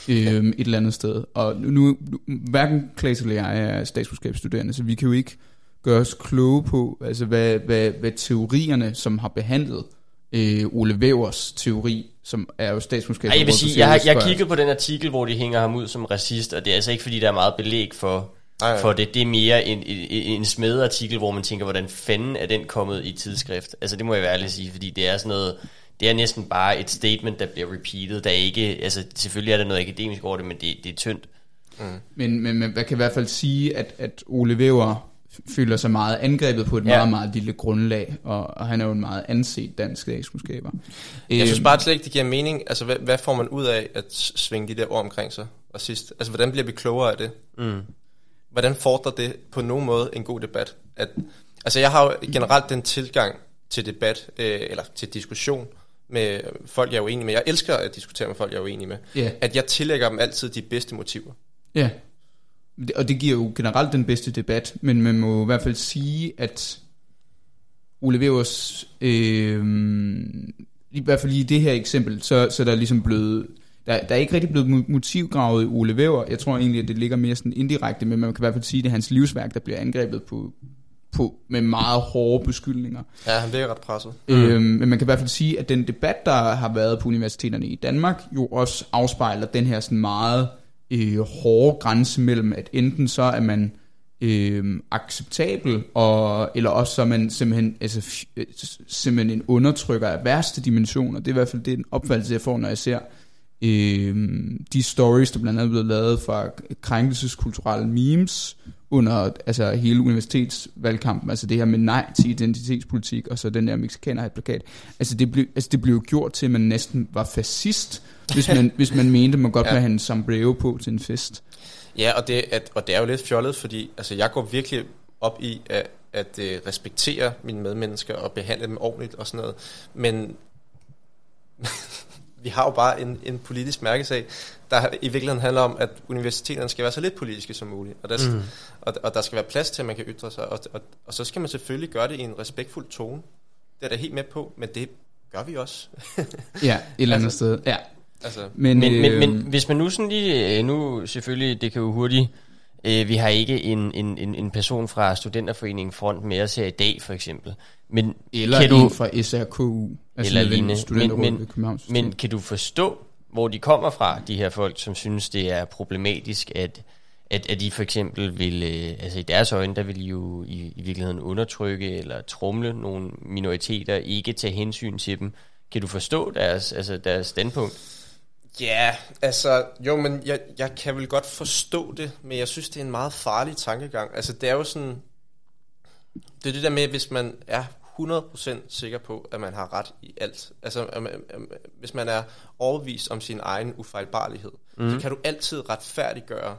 øhm, et eller andet sted. Og nu, nu hverken Klaas eller jeg er statskundskabsstuderende, så vi kan jo ikke gøre os kloge på, altså hvad, hvad, hvad teorierne, som har behandlet øh, Ole Webers teori, som er jo statskundskab.
jeg vil sige, jeg har, jeg kigget på den artikel, hvor de hænger ham ud som racist, og det er altså ikke, fordi der er meget belæg for ej, for det. Det er mere en, en, en smedartikel, hvor man tænker, hvordan fanden er den kommet i tidsskrift? Altså det må jeg ærligt sige, fordi det er sådan noget, det er næsten bare et statement, der bliver repeated. Der er ikke, altså selvfølgelig er der noget akademisk over det, men det, det er tyndt.
Mm. Men, men man kan i hvert fald sige, at, at Ole Weber føler sig meget angrebet på et ja. meget, meget lille grundlag, og, og han er jo en meget anset dansk statskundskaber.
Jeg synes bare slet ikke, det giver mening. Altså, hvad, hvad får man ud af at svinge de der ord omkring sig? Og sidst? Altså, hvordan bliver vi klogere af det? Mm hvordan fordrer det på nogen måde en god debat? At, altså jeg har jo generelt den tilgang til debat, øh, eller til diskussion, med folk, jeg er uenig med. Jeg elsker at diskutere med folk, jeg er uenig med. Yeah. At jeg tillægger dem altid de bedste motiver.
Ja. og det giver jo generelt den bedste debat, men man må i hvert fald sige, at Ole Wevers, øh, i hvert fald i det her eksempel, så, så der er ligesom blevet, der, der er ikke rigtig blevet motivgravet i Ole Wever. Jeg tror egentlig, at det ligger mere sådan indirekte, men man kan i hvert fald sige, at det er hans livsværk, der bliver angrebet på, på, med meget hårde beskyldninger.
Ja, han virker ret presset.
Øhm, men man kan i hvert fald sige, at den debat, der har været på universiteterne i Danmark, jo også afspejler den her sådan meget øh, hårde grænse mellem, at enten så er man øh, acceptabel, og, eller også så er man simpelthen, altså, simpelthen en undertrykker af værste dimensioner. Det er i hvert fald den opfattelse, jeg får, når jeg ser øh, de stories, der blandt andet blevet lavet fra krænkelseskulturelle memes, under altså, hele universitetsvalgkampen, altså det her med nej til identitetspolitik, og så den der mexikaner plakat. Altså det, blev, altså det blev gjort til, at man næsten var fascist, hvis man, hvis man mente, man godt ja. have en sombrero på til en fest.
Ja, og det, at, og det er jo lidt fjollet, fordi altså, jeg går virkelig op i at, at uh, respektere mine medmennesker og behandle dem ordentligt og sådan noget. Men vi har jo bare en, en politisk mærkesag, der i virkeligheden handler om, at universiteterne skal være så lidt politiske som muligt, og der, mm. og, og der skal være plads til, at man kan ytre sig, og, og, og så skal man selvfølgelig gøre det i en respektfuld tone. Det er da helt med på, men det gør vi også.
ja, et eller andet altså, sted, ja.
Altså, men, men, øh, men, men hvis man nu sådan lige, øh, nu selvfølgelig, det kan jo hurtigt, øh, vi har ikke en, en, en, en person fra Studenterforeningen Front med os her i dag, for eksempel. Men
eller kan du, fra SRKU,
altså eller lignende. Men, men, men kan du forstå, hvor de kommer fra, de her folk, som synes, det er problematisk, at, at, at de for eksempel vil, øh, altså i deres øjne, der vil de jo i, i virkeligheden undertrykke eller trumle nogle minoriteter, ikke tage hensyn til dem. Kan du forstå deres, altså deres standpunkt?
Ja, altså, jo, men jeg, jeg kan vel godt forstå det, men jeg synes, det er en meget farlig tankegang. Altså, det er jo sådan, det er det der med, hvis man er 100% sikker på, at man har ret i alt. Altså, hvis man er overvist om sin egen ufejlbarlighed, mm. så kan du altid retfærdiggøre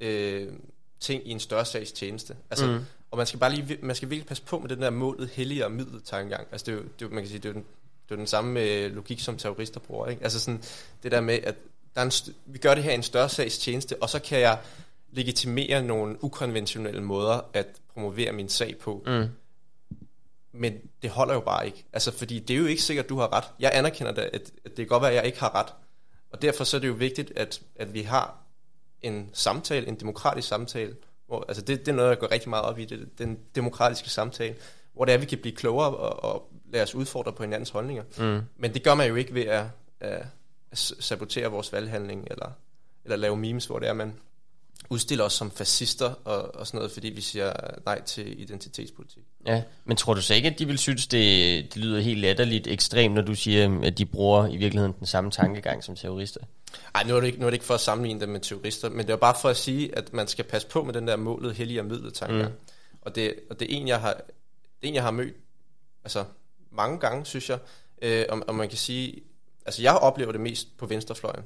øh, ting i en større sags tjeneste. Altså, mm. Og man skal bare lige, man skal virkelig passe på med den der målet hellige og middel tankegang. Altså, det er jo, det er man kan sige, det er den, det er den samme øh, logik, som terrorister bruger. Ikke? Altså sådan, det der med, at der er en vi gør det her i en større sags tjeneste, og så kan jeg legitimere nogle ukonventionelle måder at promovere min sag på. Mm. Men det holder jo bare ikke. Altså, fordi det er jo ikke sikkert, at du har ret. Jeg anerkender det, at, at det kan godt være, at jeg ikke har ret. Og derfor så er det jo vigtigt, at, at vi har en samtale, en demokratisk samtale, hvor, altså det, det er noget, jeg går rigtig meget op i, det, den demokratiske samtale, hvor det er, at vi kan blive klogere og, og lade os udfordre på hinandens holdninger. Mm. Men det gør man jo ikke ved at, at, at sabotere vores valghandling, eller, eller lave memes, hvor det er, man udstiller os som fascister og, og sådan noget, fordi vi siger nej til identitetspolitik.
Ja, men tror du så ikke, at de vil synes, det, det lyder helt latterligt ekstremt, når du siger, at de bruger i virkeligheden den samme tankegang som terrorister?
Nej, nu er, det ikke, nu er det ikke for at sammenligne dem med terrorister, men det er bare for at sige, at man skal passe på med den der målet, hellige og midlet tankegang. Mm. Og, det, og det er en, jeg har, det er en, jeg har mødt altså, mange gange, synes jeg, øh, og, og man kan sige, altså jeg oplever det mest på venstrefløjen.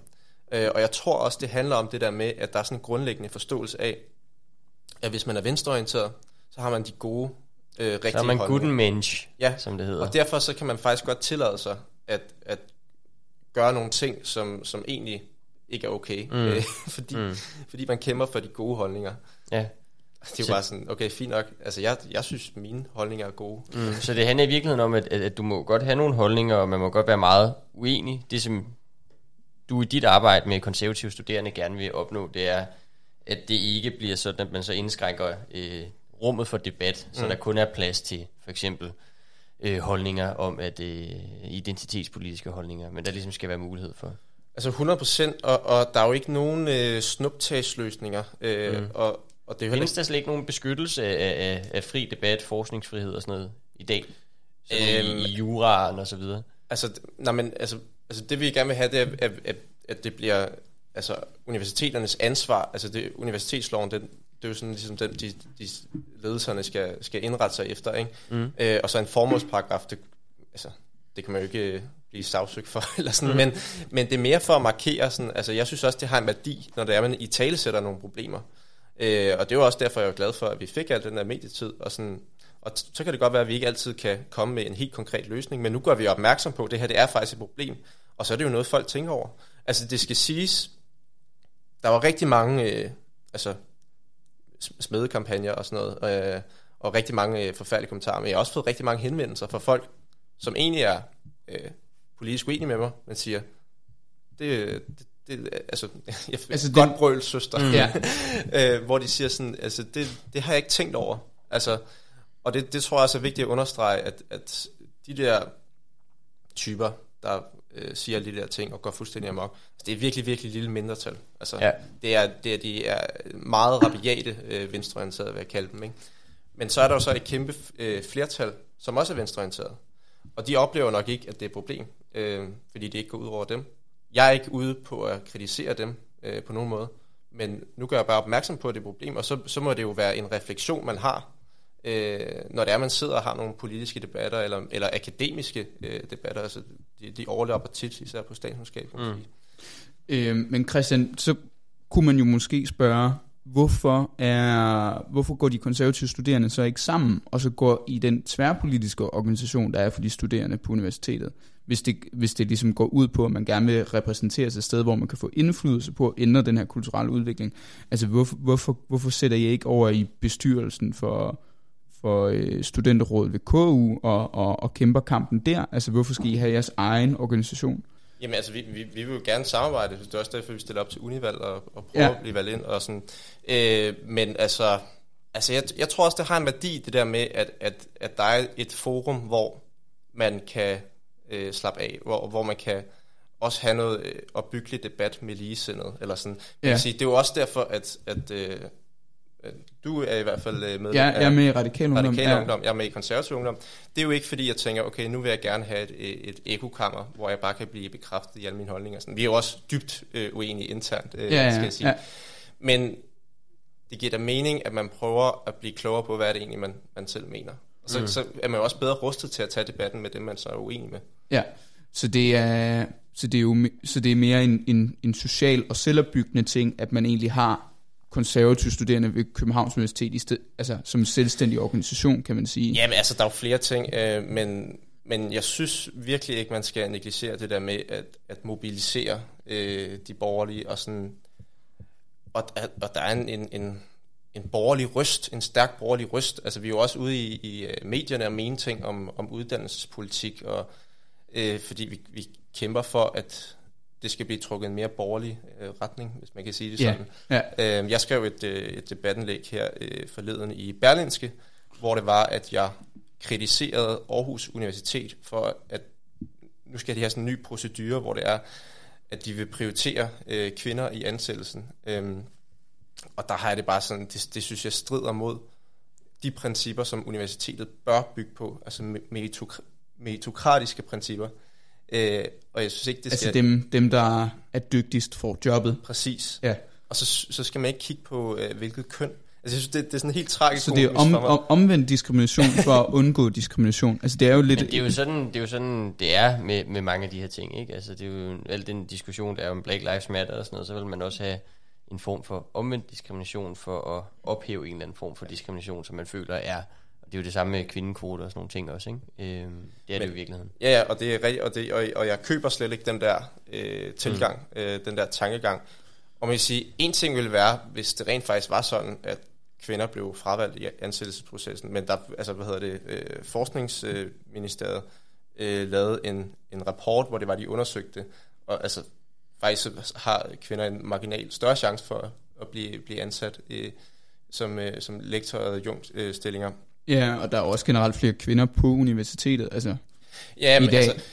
Øh, og jeg tror også, det handler om det der med, at der er sådan en grundlæggende forståelse af, at hvis man er venstreorienteret, så har man de gode, øh, rigtige Så er
man guten mensch, ja, som det hedder.
og derfor så kan man faktisk godt tillade sig at, at gøre nogle ting, som, som egentlig ikke er okay, mm. øh, fordi, mm. fordi man kæmper for de gode holdninger. Ja. Det er jo bare sådan, okay, fint nok. Altså, jeg, jeg synes, mine holdninger er gode.
Mm. Så det handler i virkeligheden om, at, at, at du må godt have nogle holdninger, og man må godt være meget uenig. Det, som du i dit arbejde med konservative studerende gerne vil opnå, det er, at det ikke bliver sådan, at man så indskrænker øh, rummet for debat, så mm. der kun er plads til for eksempel øh, holdninger om, at øh, identitetspolitiske holdninger, men der ligesom skal være mulighed for.
Altså 100 procent, og, og der er jo ikke nogen øh, snuptagsløsninger, øh, mm. og,
og det er Findes der slet ikke nogen beskyttelse af, af, af fri debat, forskningsfrihed og sådan noget i dag? Øhm, i, i juraen og så videre?
Altså, nej, men, altså, altså det vi gerne vil have, det er, at, at, at det bliver altså, universiteternes ansvar. Altså det, universitetsloven, den, det er jo sådan, ligesom den, de, de ledelserne skal, skal indrette sig efter. Ikke? Mm. Øh, og så en formålsparagraf, det, altså, det kan man jo ikke blive sagsøgt for, eller sådan, mm. men, men det er mere for at markere, sådan, altså jeg synes også, det har en værdi, når det er, man i tale sætter nogle problemer. Øh, og det var også derfor, jeg er glad for, at vi fik al den der medietid, og, sådan, og så kan det godt være, at vi ikke altid kan komme med en helt konkret løsning, men nu gør vi opmærksom på, at det her det er faktisk et problem, og så er det jo noget, folk tænker over. Altså det skal siges, der var rigtig mange, øh, altså smedekampagner og sådan noget, øh, og rigtig mange øh, forfærdelige kommentarer, men jeg har også fået rigtig mange henvendelser fra folk, som egentlig er øh, politisk uenige med mig, men siger, det, det, det altså, jeg altså godt det, brøl, søster, mm. ja. øh, hvor de siger sådan, altså, det, det har jeg ikke tænkt over, altså, og det, det tror jeg også er vigtigt at understrege, at, at de der typer, der øh, siger alle de der ting og går fuldstændig amok. Altså, det er virkelig, virkelig lille mindretal. Altså, ja. det, er, det er, de er meget rabiate øh, venstreorienterede, vil jeg kalde dem. Ikke? Men så er der jo så et kæmpe øh, flertal, som også er venstreorienteret. Og de oplever nok ikke, at det er et problem, øh, fordi det ikke går ud over dem. Jeg er ikke ude på at kritisere dem øh, på nogen måde, men nu gør jeg bare opmærksom på, det et problem, og så, så må det jo være en refleksion, man har øh, når det er, man sidder og har nogle politiske debatter, eller, eller akademiske øh, debatter, altså de, de overlapper tit, især på statskundskab. Mm.
Øh, men Christian, så kunne man jo måske spørge, hvorfor, er, hvorfor går de konservative studerende så ikke sammen, og så går i den tværpolitiske organisation, der er for de studerende på universitetet, hvis det, hvis det ligesom går ud på, at man gerne vil repræsentere sig et sted, hvor man kan få indflydelse på at ændre den her kulturelle udvikling. Altså hvorfor, hvorfor, hvorfor sætter I ikke over i bestyrelsen for, for øh, studenterrådet ved KU og, og, og kæmper kampen der? Altså hvorfor skal I have jeres egen organisation?
Jamen altså, vi, vi, vi vil jo gerne samarbejde, det er også derfor, vi stiller op til Univalg og, og prøver ja. at blive valgt ind og sådan. Øh, men altså, altså jeg, jeg tror også, det har en værdi, det der med, at, at, at der er et forum, hvor man kan øh, slappe af, hvor, hvor man kan også have noget øh, opbyggelig debat med ligesindet, eller sådan. Ja. Sige, det er jo også derfor, at, at øh, du er i hvert fald øh, med
ja, jeg er med i Radikal Ungdom.
Radikal ja. Ungdom. Jeg er med i Konservativ Ungdom. Det er jo ikke fordi, jeg tænker, okay, nu vil jeg gerne have et, et ekokammer, hvor jeg bare kan blive bekræftet i alle mine holdninger. Sådan. Vi er jo også dybt øh, uenige internt, øh, ja, ja, skal jeg sige. Ja. Men det giver da mening, at man prøver at blive klogere på, hvad det egentlig, man, man selv mener. Og så, mm. så er man jo også bedre rustet til at tage debatten med dem, man så er uenig med.
Ja, så det er, så det er, jo, så det er mere en, en, en social og selvopbyggende ting, at man egentlig har konservative studerende ved Københavns Universitet, i sted, altså som en selvstændig organisation, kan man sige.
Jamen altså, der er jo flere ting, øh, men, men jeg synes virkelig ikke, man skal negligere det der med at, at mobilisere øh, de borgerlige, og sådan, og, og der er en, en, en, en borgerlig røst, en stærk borgerlig røst. Altså, vi er jo også ude i, i øh, medierne og mene ting om, om uddannelsespolitik, og, øh, fordi vi, vi kæmper for, at det skal blive trukket en mere borgerlig øh, retning, hvis man kan sige det sådan. Yeah. Yeah. Øh, jeg skrev et, øh, et debattenlæg her øh, forleden i Berlinske, hvor det var, at jeg kritiserede Aarhus Universitet for, at nu skal de have sådan en ny procedure, hvor det er, at de vil prioritere øh, kvinder i ansættelsen. Øhm, og der har jeg det bare sådan, det, det synes jeg strider mod de principper, som universitetet bør bygge på, altså meritokratiske principper. Øh, og jeg synes ikke, det
altså skal... Altså dem, dem, der er dygtigst for jobbet.
Præcis. Ja. Og så, så skal man ikke kigge på, øh, hvilket køn. Altså jeg synes, det, det er sådan helt tragisk.
Så det er om, om, omvendt diskrimination for at undgå diskrimination. Altså det er jo lidt...
Men det er jo sådan, det er, jo sådan, det er med, med mange af de her ting, ikke? Altså det er jo al den diskussion, der er om Black Lives Matter og sådan noget, så vil man også have en form for omvendt diskrimination for at ophæve en eller anden form for diskrimination, som man føler er det er jo det samme med kvindekvoter og sådan nogle ting også, ikke? Øh, det er Men, det jo i virkeligheden.
Ja, ja, og, det er rigtigt, og, det, og, og jeg køber slet ikke den der øh, tilgang, mm. øh, den der tankegang. Og man kan sige, en ting ville være, hvis det rent faktisk var sådan, at kvinder blev fravalgt i ansættelsesprocessen, men der, altså, hvad hedder det, øh, forskningsministeriet øh, lavede en, en rapport, hvor det var, de undersøgte, og altså faktisk har kvinder en marginal større chance for at blive, blive ansat øh, som, øh, som lektor og adjunkt stillinger
Ja, og der er også generelt flere kvinder på universitetet, altså
ja, men
i dag.
Altså,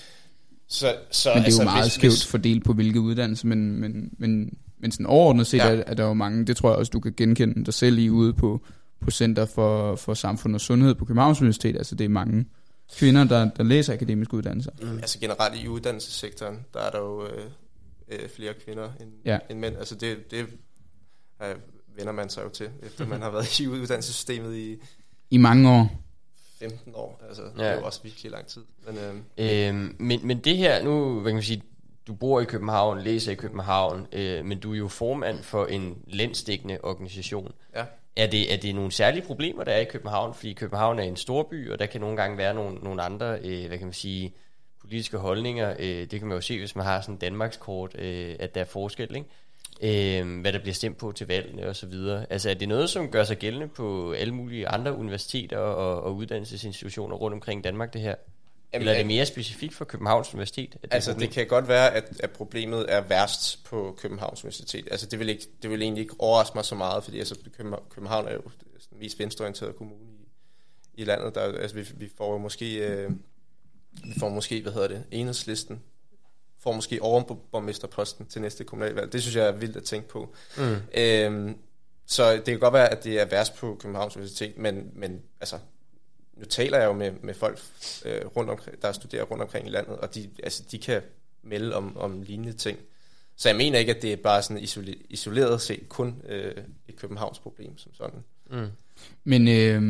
så, så,
men det er
altså,
jo meget hvis, skævt hvis... fordelt på hvilke uddannelser, men, men, men, men sådan overordnet set ja. er, er der jo mange, det tror jeg også, du kan genkende dig selv i ude på, på Center for, for Samfund og Sundhed på Københavns Universitet. Altså det er mange kvinder, der, der læser akademiske uddannelser.
Mm. Altså generelt i uddannelsessektoren, der er der jo øh, øh, flere kvinder end, ja. end mænd. Altså det, det øh, vender man sig jo til, efter man har været i uddannelsessystemet i
i mange år.
15 år, altså ja. det er jo også virkelig lang tid. Men, øhm,
øhm, men, men det her, nu hvad kan man sige, du bor i København, læser i København, øh, men du er jo formand for en lændsdækkende organisation. Ja. Er det, er det nogle særlige problemer, der er i København? Fordi København er en stor by, og der kan nogle gange være nogle, nogle andre, øh, hvad kan man sige, politiske holdninger. Øh, det kan man jo se, hvis man har sådan et Danmarkskort, øh, at der er forskel, ikke? Øh, hvad der bliver stemt på til valgene og så videre. Altså er det noget, som gør sig gældende på alle mulige andre universiteter og, og uddannelsesinstitutioner rundt omkring Danmark, det her? Jamen, Eller er det mere specifikt for Københavns Universitet?
At det altså, det kan godt være, at, at problemet er værst på Københavns Universitet. Altså, det vil, ikke, det vil egentlig ikke overraske mig så meget, fordi altså, København er jo den mest venstreorienterede kommune i, i landet. Der, altså, vi, vi får jo måske, øh, vi får måske, hvad hedder det, enhedslisten, får måske overborgmesterposten til næste kommunalvalg. Det synes jeg er vildt at tænke på. Mm. Øhm, så det kan godt være, at det er værst på Københavns Universitet, men, men altså, nu taler jeg jo med, med folk, øh, rundt omkring, der studerer rundt omkring i landet, og de, altså, de kan melde om, om lignende ting. Så jeg mener ikke, at det er bare sådan isoleret set kun øh, et Københavns problem som sådan. Mm.
Men øh,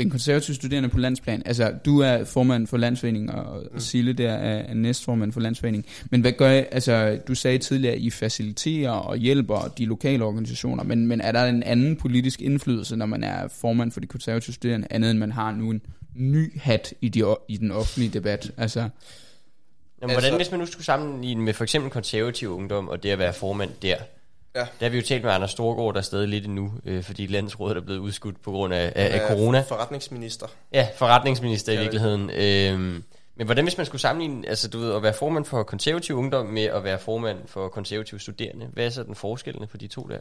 en konservativ studerende på landsplan, altså du er formand for landsforening, og mm. Sille der er, næstformand for landsforening. Men hvad gør I, altså du sagde tidligere, at I faciliterer og hjælper de lokale organisationer, men, men er der en anden politisk indflydelse, når man er formand for de konservative studerende, andet end man har nu en ny hat i, de, i den offentlige debat? Altså,
Jamen, hvordan, altså, hvis man nu skulle sammenligne med for eksempel konservativ ungdom, og det at være formand der, Ja. Der har vi jo talt med Anders Storgård, der er stadig lidt endnu, øh, fordi landsrådet er blevet udskudt på grund af, af, af corona.
Forretningsminister.
Ja, forretningsminister ja, i virkeligheden. Øhm, men hvordan hvis man skulle sammenligne, altså du ved, at være formand for konservativ ungdom med at være formand for konservativ studerende? Hvad er så den forskellene på de to der?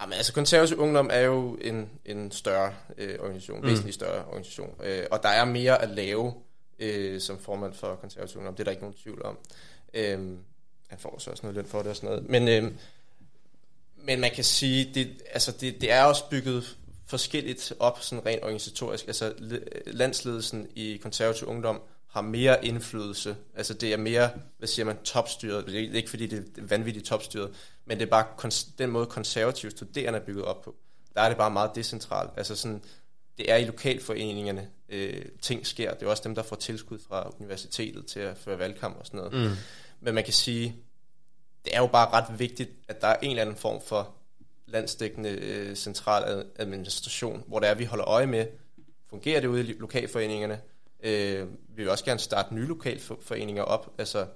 Jamen, altså konservativ ungdom er jo en, en større øh, organisation, mm. væsentligt større organisation, øh, og der er mere at lave øh, som formand for konservativ ungdom, det er der ikke nogen tvivl om. Øh, han får så også noget løn for det og sådan noget. Men øh, men man kan sige, det, altså det, det er også bygget forskelligt op, sådan rent organisatorisk. Altså landsledelsen i konservativ ungdom har mere indflydelse. Altså det er mere, hvad siger man, topstyret. Det er ikke fordi, det er vanvittigt topstyret, men det er bare den måde, konservative studerende er bygget op på. Der er det bare meget decentralt. Altså sådan, det er i lokalforeningerne, øh, ting sker. Det er også dem, der får tilskud fra universitetet til at føre valgkamp og sådan noget. Mm. Men man kan sige, det er jo bare ret vigtigt, at der er en eller anden form for landsdækkende øh, central administration, hvor der er, vi holder øje med, fungerer det ude i lokalforeningerne? Øh, vi vil også gerne starte nye lokalforeninger op, altså,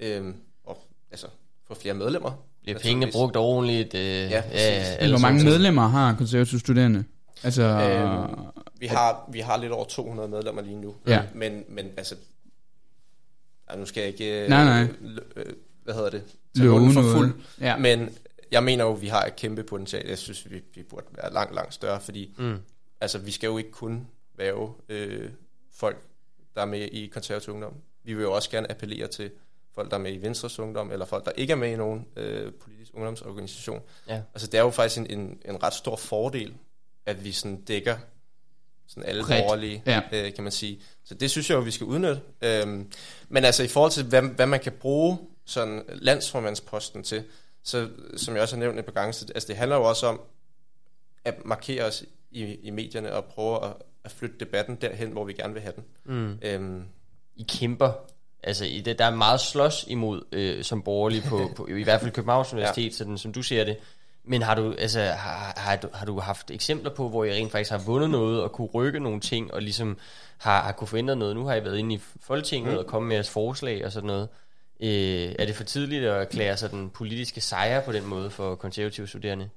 øh, og, altså få flere medlemmer.
Bliver pengene brugt ordentligt? Øh, ja,
ja, ja Hvor mange medlemmer har konservative studerende? Altså, øh,
vi, har, vi har lidt over 200 medlemmer lige nu, ja. men, men altså, altså, nu skal jeg ikke nej, nej. Øh, hvad hedder det, tage for fuld. Ja. Men jeg mener jo, at vi har et kæmpe potentiale. Jeg synes, vi, vi burde være langt, langt større, fordi mm. altså, vi skal jo ikke kun være øh, folk, der er med i konservativ ungdom. Vi vil jo også gerne appellere til folk, der er med i Venstres Ungdom, eller folk, der ikke er med i nogen øh, politisk ungdomsorganisation. Ja. Altså, det er jo faktisk en, en, en ret stor fordel, at vi sådan dækker sådan alle borgerlige, ja. øh, kan man sige. Så det synes jeg jo, vi skal udnytte. Øhm, men altså i forhold til, hvad, hvad man kan bruge sådan landsformandsposten til, så som jeg også har nævnt et par gange, så, altså det handler jo også om at markere os i, i medierne og prøve at, at flytte debatten derhen, hvor vi gerne vil have den. Mm. Øhm.
I kæmper Altså, i det, der er meget slås imod øh, som borgerlig på, på, i hvert fald Københavns Universitet, ja. sådan, som du ser det. Men har du, altså, har, har, du, har du haft eksempler på, hvor I rent faktisk har vundet noget og kunne rykke nogle ting, og ligesom har, har kunne forændre noget? Nu har I været inde i Folketinget mm. og kommet med jeres forslag og sådan noget. Øh, er det for tidligt at erklære sig den politiske sejr på den måde for konservative studerende?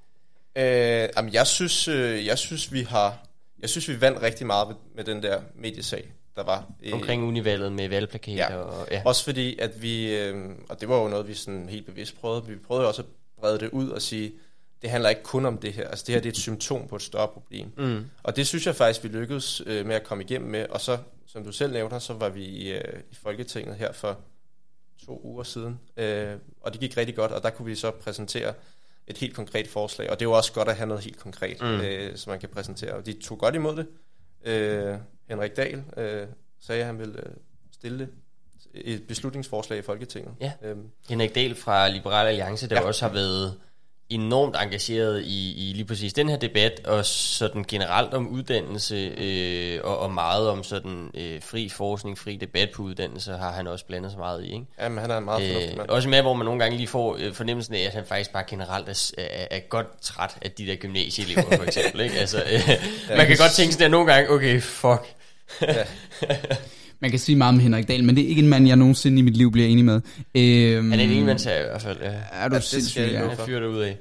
Øh, jamen, jeg synes, øh, jeg synes, vi har, jeg synes, vi vandt rigtig meget med, med den der mediesag, der var.
Øh, Omkring univalget med valgplakater. Ja. Og,
ja. Også fordi, at vi, øh, og det var jo noget, vi sådan helt bevidst prøvede, vi prøvede også at brede det ud og sige, det handler ikke kun om det her. Altså det her det er et symptom på et større problem. Mm. Og det synes jeg faktisk, vi lykkedes øh, med at komme igennem med. Og så, som du selv nævner, så var vi i, øh, i Folketinget her for to uger siden. Øh, og det gik rigtig godt, og der kunne vi så præsentere et helt konkret forslag. Og det er jo også godt at have noget helt konkret, mm. øh, som man kan præsentere. Og de tog godt imod det. Øh, Henrik Dahl øh, sagde, at han ville øh, stille det et beslutningsforslag i Folketinget.
Ja. Øhm. Henrik Dahl fra Liberal Alliance, der ja. også har været enormt engageret i, i lige præcis den her debat, og sådan generelt om uddannelse, øh, og, og meget om sådan øh, fri forskning, fri debat på uddannelse, har han også blandet sig meget i. Ikke?
Jamen, han er en meget fornuftig
mand. Også med, hvor man nogle gange lige får øh, fornemmelsen af, at han faktisk bare generelt er, er, er godt træt af de der gymnasieelever, for eksempel. ikke? Altså, øh, man kan godt tænke sådan der nogle gange, okay, fuck. ja.
man kan sige meget om Henrik Dahl, men det er ikke en mand, jeg nogensinde i mit liv bliver enig med.
Øhm, Han er en enmandsag i hvert fald. Ja.
Er du ja, sindssyg, ja.
Han fyrer ud af.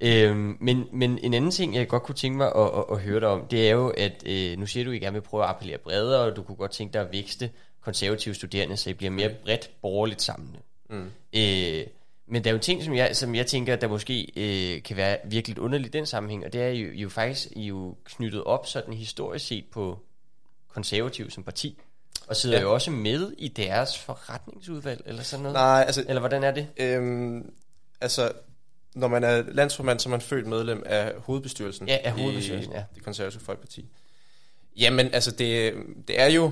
Øhm, men, men en anden ting, jeg godt kunne tænke mig at, at, at høre dig om, det er jo, at øh, nu siger du, at I gerne vil prøve at appellere bredere, og du kunne godt tænke dig at vækste konservative studerende, så I bliver mere bredt borgerligt samlende. Mm. Øh, men der er jo ting, som jeg, som jeg tænker, der måske øh, kan være virkelig underligt i den sammenhæng, og det er jo, jo faktisk I jo knyttet op sådan historisk set på konservativ som parti, og sidder ja. jo også med i deres forretningsudvalg, eller sådan noget.
Nej, altså...
Eller hvordan er det?
Øhm, altså, når man er landsformand, så er man født medlem af hovedbestyrelsen.
Ja, af hovedbestyrelsen,
i
ja.
Det konservative folkeparti. Jamen, altså, det, det er jo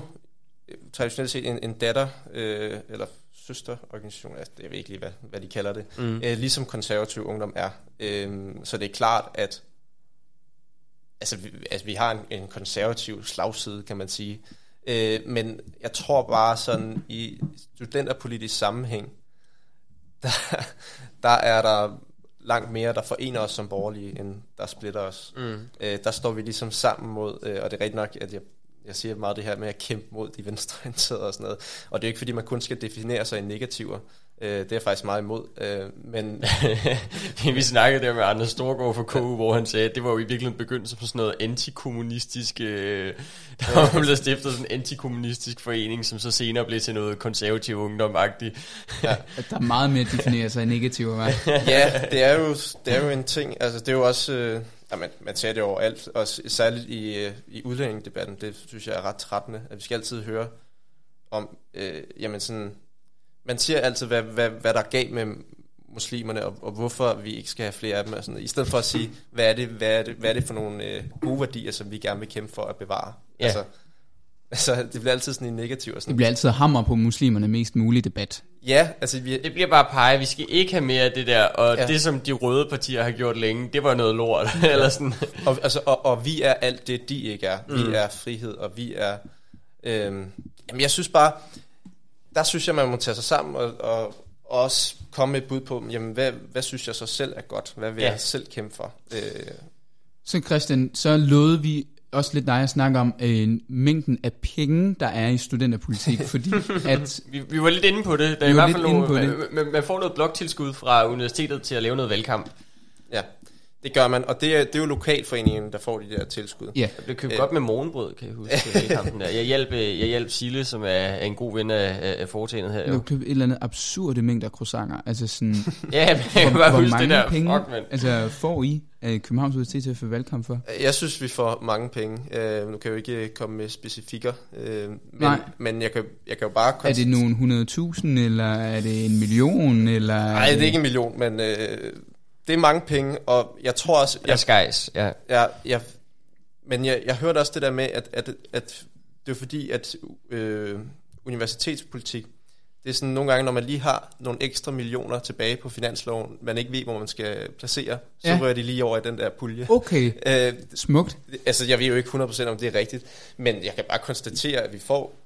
traditionelt set en, en datter, øh, eller søsterorganisation, altså jeg ved ikke lige, hvad, hvad de kalder det, mm. øh, ligesom konservativ ungdom er. Øh, så det er klart, at altså, vi, altså, vi har en, en konservativ slagside, kan man sige. Øh, men jeg tror bare sådan, i studenterpolitisk sammenhæng, der, der er der langt mere, der forener os som borgerlige, end der splitter os. Mm. Øh, der står vi ligesom sammen mod, øh, og det er rigtigt nok, at jeg jeg siger meget det her med at kæmpe mod de venstreorienterede og sådan noget. Og det er jo ikke fordi, man kun skal definere sig i negativer. Øh, det er jeg faktisk meget imod. Øh, men
vi snakkede der med Anders Storgård fra KU, ja. hvor han sagde, at det var jo i virkeligheden begyndt som sådan noget antikommunistisk... Øh, der var blevet stiftet sådan en antikommunistisk forening, som så senere blev til noget konservativ ungdomagtigt.
ja. Der er meget mere at definere sig hva'?
ja, det er, jo, det er jo en ting. Altså, det er jo også... Øh, Ja, man, man ser det overalt, og særligt i, øh, i udlændingedebatten, det synes jeg er ret trættende, at vi skal altid høre om, øh, jamen sådan, man siger altid, hvad, hvad, hvad der er galt med muslimerne, og, og hvorfor vi ikke skal have flere af dem, og sådan, i stedet for at sige, hvad er det, hvad er det, hvad er det for nogle øh, gode værdier, som vi gerne vil kæmpe for at bevare. Ja. Altså, Altså, det bliver altid sådan en negativ. Og sådan.
Det bliver altid hammer på muslimerne mest mulig debat.
Ja, altså vi...
Det bliver bare pege, vi skal ikke have mere af det der, og ja. det som de røde partier har gjort længe, det var noget lort, ja. eller sådan.
Og, altså, og, og vi er alt det, de ikke er. Vi mm. er frihed, og vi er... Øhm, jamen, jeg synes bare, der synes jeg, man må tage sig sammen og, og også komme med et bud på, jamen, hvad, hvad synes jeg så selv er godt? Hvad vil ja. jeg selv kæmpe for? Øh,
så Christian, så lovede vi også lidt dig at snakke om øh, mængden af penge, der er i studenterpolitik, fordi at...
vi, vi var lidt inde på det. Der er i hvert fald noget, man, man får noget bloktilskud fra universitetet til at lave noget valgkamp.
Ja. Det gør man, og det er, det er jo lokalforeningen, der får de der tilskud.
Ja. Jeg blev købt Æ, godt med morgenbrød, kan jeg huske. der. Jeg hjalp, jeg hjalp Sille, som er, er en god ven af, af foretagendet her.
Du købte et eller andet absurde mængder croissanter. Altså sådan,
ja, men jeg kan bare huske det der.
Penge, Fuck, man. Altså får I af Københavns Universitet til at få valgkamp for?
Jeg synes, vi får mange penge. Uh, nu kan jeg jo ikke komme med specifikker, uh, men, Nej. men jeg, kan, jeg kan jo bare...
Er det nogle 100.000, eller er det en million? Eller
Nej, det er ikke en million, men... Uh, det er mange penge, og jeg tror også...
Jeg, skejs, ja.
ja jeg, men jeg, jeg hørte også det der med, at, at, at det er fordi, at øh, universitetspolitik, det er sådan nogle gange, når man lige har nogle ekstra millioner tilbage på finansloven, man ikke ved, hvor man skal placere, så ja. rører de lige over i den der pulje.
Okay, øh, smukt.
Altså, jeg ved jo ikke 100% om det er rigtigt, men jeg kan bare konstatere, at vi får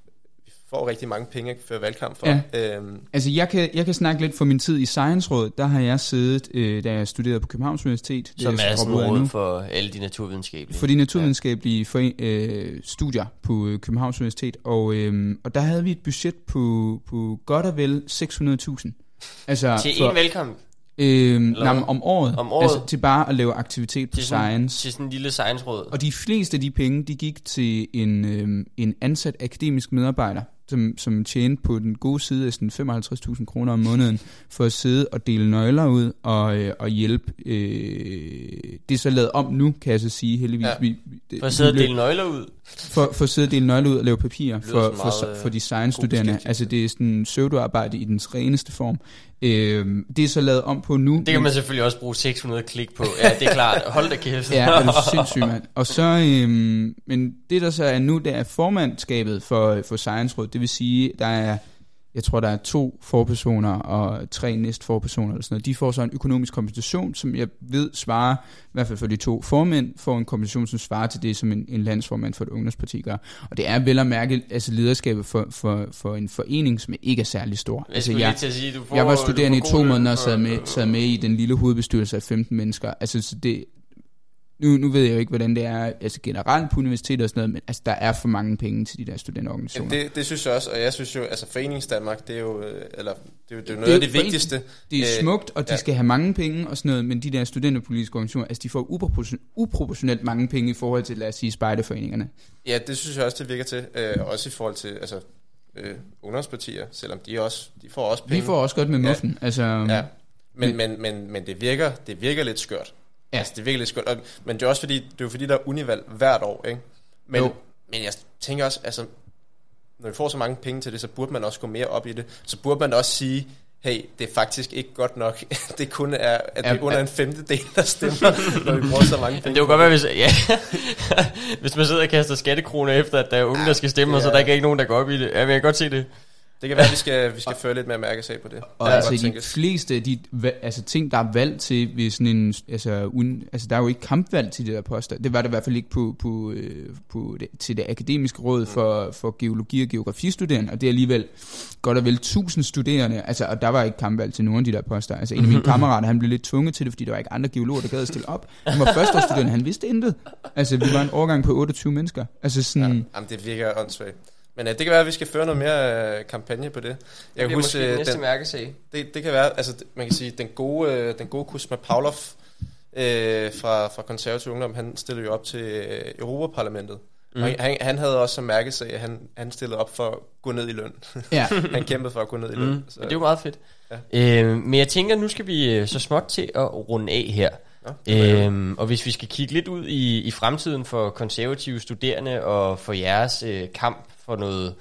får rigtig mange penge før valgkamp for.
Ja. Øhm. Altså jeg kan, jeg kan snakke lidt for min tid i Science Råd. Der har jeg siddet, øh, da jeg studerede på Københavns Universitet.
Som det, er sådan råd for alle de naturvidenskabelige.
For de naturvidenskabelige ja. for, øh, studier på øh, Københavns Universitet. Og, øh, og der havde vi et budget på, på godt og vel 600.000.
Altså til for, en valgkamp?
Øh, nej, om året. Om året? Altså til bare at lave aktivitet på
til
sådan, Science.
Til sådan en lille science-råd.
Og de fleste af de penge, de gik til en, øh, en ansat akademisk medarbejder, som, som tjente på den gode side af sådan 55.000 kroner om måneden, for at sidde og dele nøgler ud og, øh, og hjælpe. Øh, det er så lavet om nu, kan jeg så sige heldigvis. Ja. Vi,
det, for at sidde og dele nøgler ud?
For, for at sidde og dele nøgler ud og lave papirer for, for, for, for de science-studerende. Altså det er sådan pseudoarbejde i den reneste form. Øh, det er så lavet om på nu.
Det kan man selvfølgelig også bruge 600 klik på. Ja, det er klart. Hold da kæft.
ja, det er sindssygt, mand. Og så, øh, men det der så er nu, det er formandskabet for, for Science Råd. Det vil sige, der er jeg tror, der er to forpersoner og tre næst forpersoner eller sådan noget. De får så en økonomisk kompensation, som jeg ved svarer, i hvert fald for de to formænd, får en kompensation, som svarer til det, som en, en landsformand for et ungdomsparti gør. Og det er vel at mærke altså lederskabet for, for, for en forening, som ikke er særlig stor.
Altså,
jeg,
sige, du får,
jeg var studerende i to måneder og sad med, sad med i den lille hovedbestyrelse af 15 mennesker. Altså, så det, nu, nu ved jeg jo ikke, hvordan det er altså generelt på universitetet og sådan noget, men altså, der er for mange penge til de der studenterorganisationer.
Ja, det, det synes jeg også, og jeg synes jo, altså Forenings Danmark, det er jo, øh, eller, det er jo, det er jo noget det af det vigtigste.
Det er smukt, og de ja. skal have mange penge og sådan noget, men de der studenterpolitiske organisationer, altså de får uproportion, uproportionelt mange penge i forhold til, lad os sige, spejderforeningerne.
Ja, det synes jeg også, det virker til, øh, også i forhold til, altså øh, ungdomspartier, selvom de også de får også penge.
Vi får også godt med muffen. Ja. Altså,
ja. Men, men, men, men det, virker, det virker lidt skørt. Ja. Altså, det virker lidt skørt. Og, men det er også fordi, det er jo fordi, der er univalg hvert år, ikke? Men, jo. men jeg tænker også, altså, når vi får så mange penge til det, så burde man også gå mere op i det. Så burde man også sige, hey, det er faktisk ikke godt nok, det kun er, at det er under en femtedel, der stemmer, når vi bruger så mange penge.
Det kunne godt være, hvis, ja, hvis man sidder og kaster skattekroner efter, at der er unge, ja, der skal stemme, og så der ikke er nogen, der går op i det. Ja, jeg kan godt se det.
Det kan være, at vi skal, vi skal føre lidt mere mærkesag på det.
Og altså de tænkes. fleste af de altså, ting, der er valgt til ved sådan en... Altså, un, altså, der er jo ikke kampvalg til det der poster. Det var det i hvert fald ikke på, på, øh, på det, til det akademiske råd mm. for, for geologi og geografistuderende, og det er alligevel godt og vel tusind studerende, altså, og der var ikke kampvalg til nogen af de der poster. Altså, en af mine kammerater, han blev lidt tvunget til det, fordi der var ikke andre geologer, der gad at stille op. Han var førsteårsstuderende, han vidste intet. Altså, vi var en årgang på 28 mennesker. Altså sådan... Ja,
jamen, det virker åndssvagt. Men uh, det kan være, at vi skal føre noget mere uh, kampagne på det. Jeg
det kan huske, måske den, næste mærkesag.
Det, det kan være, altså man kan sige, den gode, uh, den gode Kusma Pavlov uh, fra, fra konservativ ungdom, han stillede jo op til uh, Europaparlamentet. Mm. Og han, han havde også som mærkesag, at han, han stillede op for at gå ned i løn. Ja. han kæmpede for at gå ned i løn. Mm.
Så. Men det er jo meget fedt. Ja. Øh, men jeg tænker, nu skal vi så småt til at runde af her. Ja, øhm, og hvis vi skal kigge lidt ud i, i fremtiden for konservative studerende og for jeres øh, kamp for noget,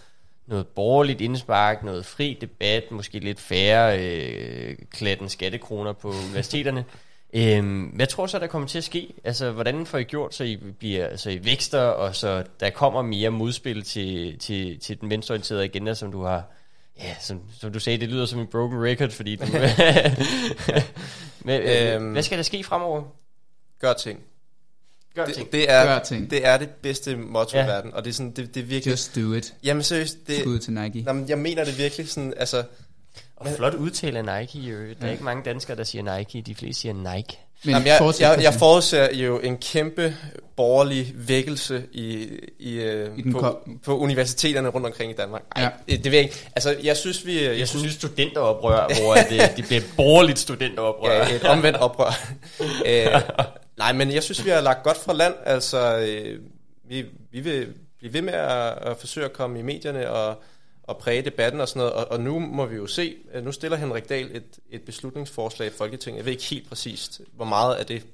noget borgerligt indspark, noget fri debat, måske lidt færre øh, klatten skattekroner på universiteterne. Øhm, hvad tror så, der kommer til at ske? Altså, hvordan får I gjort, så I, bliver, så I vækster, og så der kommer mere modspil til, til, til den venstreorienterede agenda, som du har... Ja, som, som du sagde, det lyder som en broken record, fordi... Du, Men, øh, øhm, hvad skal der ske fremover?
Gør ting.
Gør det, ting.
Det er, Gør ting. det er det bedste motto ja. i verden, og det er sådan, det, det er virkelig...
Just do it.
Jamen seriøst, det...
Skud til Nike.
Jamen, jeg mener det virkelig sådan, altså...
Og flot udtale af Nike, jo. Der er ja. ikke mange danskere, der siger Nike, de fleste siger Nike.
Men Jamen, jeg, jeg, jeg forudser jo en kæmpe borgerlig vækkelse i, i, uh, I på, på universiteterne rundt omkring i Danmark. Ej, ja. det, ved jeg ikke. Altså, jeg synes, vi...
Jeg, jeg synes, studenteroprør, hvor det, det bliver borgerligt studenteroprør.
Ja, et omvendt oprør. uh, Nej, men jeg synes, vi har lagt godt fra land. Altså, øh, vi, vi vil blive ved med at, at forsøge at komme i medierne og, og præge debatten og sådan noget. Og, og nu må vi jo se, nu stiller Henrik Dahl et, et beslutningsforslag i Folketinget. Jeg ved ikke helt præcist, hvor meget af det,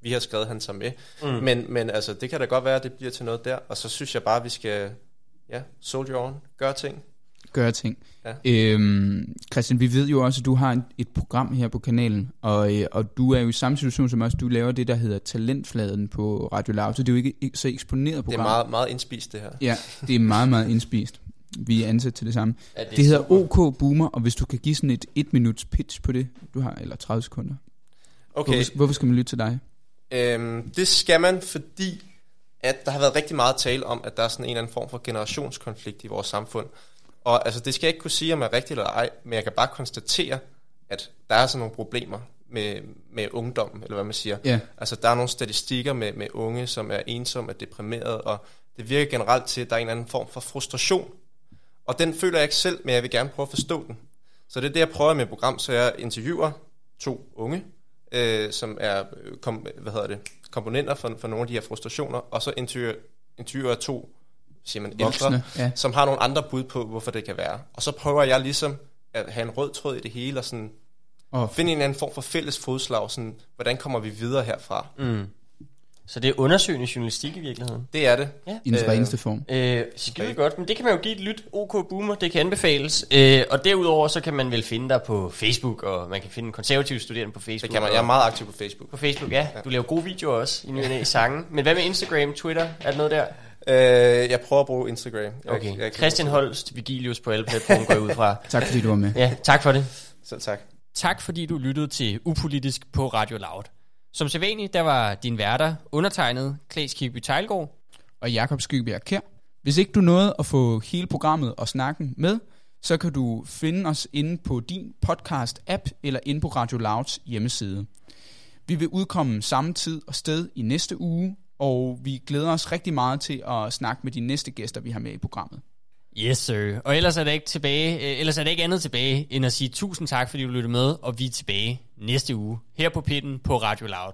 vi har skrevet, han tager med. Mm. Men, men altså, det kan da godt være, at det bliver til noget der. Og så synes jeg bare, at vi skal, ja, soldier on, gøre ting
gøre ting. Ja. Øhm, Christian, vi ved jo også, at du har et program her på kanalen, og, øh, og du er jo i samme situation som os. Du laver det, der hedder Talentfladen på Radio Loud, så det er jo ikke så eksponeret program.
Det er meget, meget indspist, det her.
Ja, det er meget, meget indspist. Vi er ansat til det samme. Ja, det, det hedder super. OK Boomer, og hvis du kan give sådan et et minuts pitch på det, du har, eller 30 sekunder. Okay. Hvorfor, hvorfor skal man lytte til dig?
Øhm, det skal man, fordi at der har været rigtig meget tale om, at der er sådan en eller anden form for generationskonflikt i vores samfund. Og altså, det skal jeg ikke kunne sige, om jeg er rigtigt eller ej, men jeg kan bare konstatere, at der er sådan nogle problemer med, med ungdommen, eller hvad man siger. Yeah. Altså, der er nogle statistikker med, med unge, som er ensomme og deprimerede, og det virker generelt til, at der er en anden form for frustration. Og den føler jeg ikke selv, men jeg vil gerne prøve at forstå den. Så det er det, jeg prøver med et program, så jeg interviewer to unge, øh, som er øh, kom, hvad hedder det, komponenter for, for nogle af de her frustrationer, og så interviewer, interviewer jeg to siger man, Voksne, ældre, ja. som har nogle andre bud på, hvorfor det kan være. Og så prøver jeg ligesom at have en rød tråd i det hele, og sådan oh. finde en anden form for fælles fodslag, sådan, hvordan kommer vi videre herfra.
Mm. Så det er undersøgende journalistik i virkeligheden?
Det er det.
Ja. I den reneste form.
Øh, skide godt, men det kan man jo give et lyt. OK Boomer, det kan anbefales. Øh, og derudover så kan man vel finde dig på Facebook, og man kan finde konservative studerende på Facebook.
Det kan man, jeg er meget aktiv på Facebook.
På Facebook, ja. Du laver gode videoer også i nye sange. Men hvad med Instagram, Twitter? Er det noget der?
Øh, jeg prøver at bruge Instagram. Jeg,
okay. Jeg, Christian Holst, Vigilius på alle platforme går ud fra.
tak fordi du var med.
Ja, tak for det.
Selv tak.
Tak fordi du lyttede til Upolitisk på Radio Loud. Som sædvanligt, der var din værter undertegnet Klaas Kirby Tejlgaard
og Jakob Skybjerg Kær. Hvis ikke du nåede at få hele programmet og snakken med, så kan du finde os inde på din podcast-app eller inde på Radio Louds hjemmeside. Vi vil udkomme samme tid og sted i næste uge, og vi glæder os rigtig meget til at snakke med de næste gæster, vi har med i programmet.
Yes, sir. Og ellers er der ikke tilbage, øh, ellers er der ikke andet tilbage, end at sige tusind tak, fordi du lyttede med, og vi er tilbage næste uge her på Pitten på Radio Loud.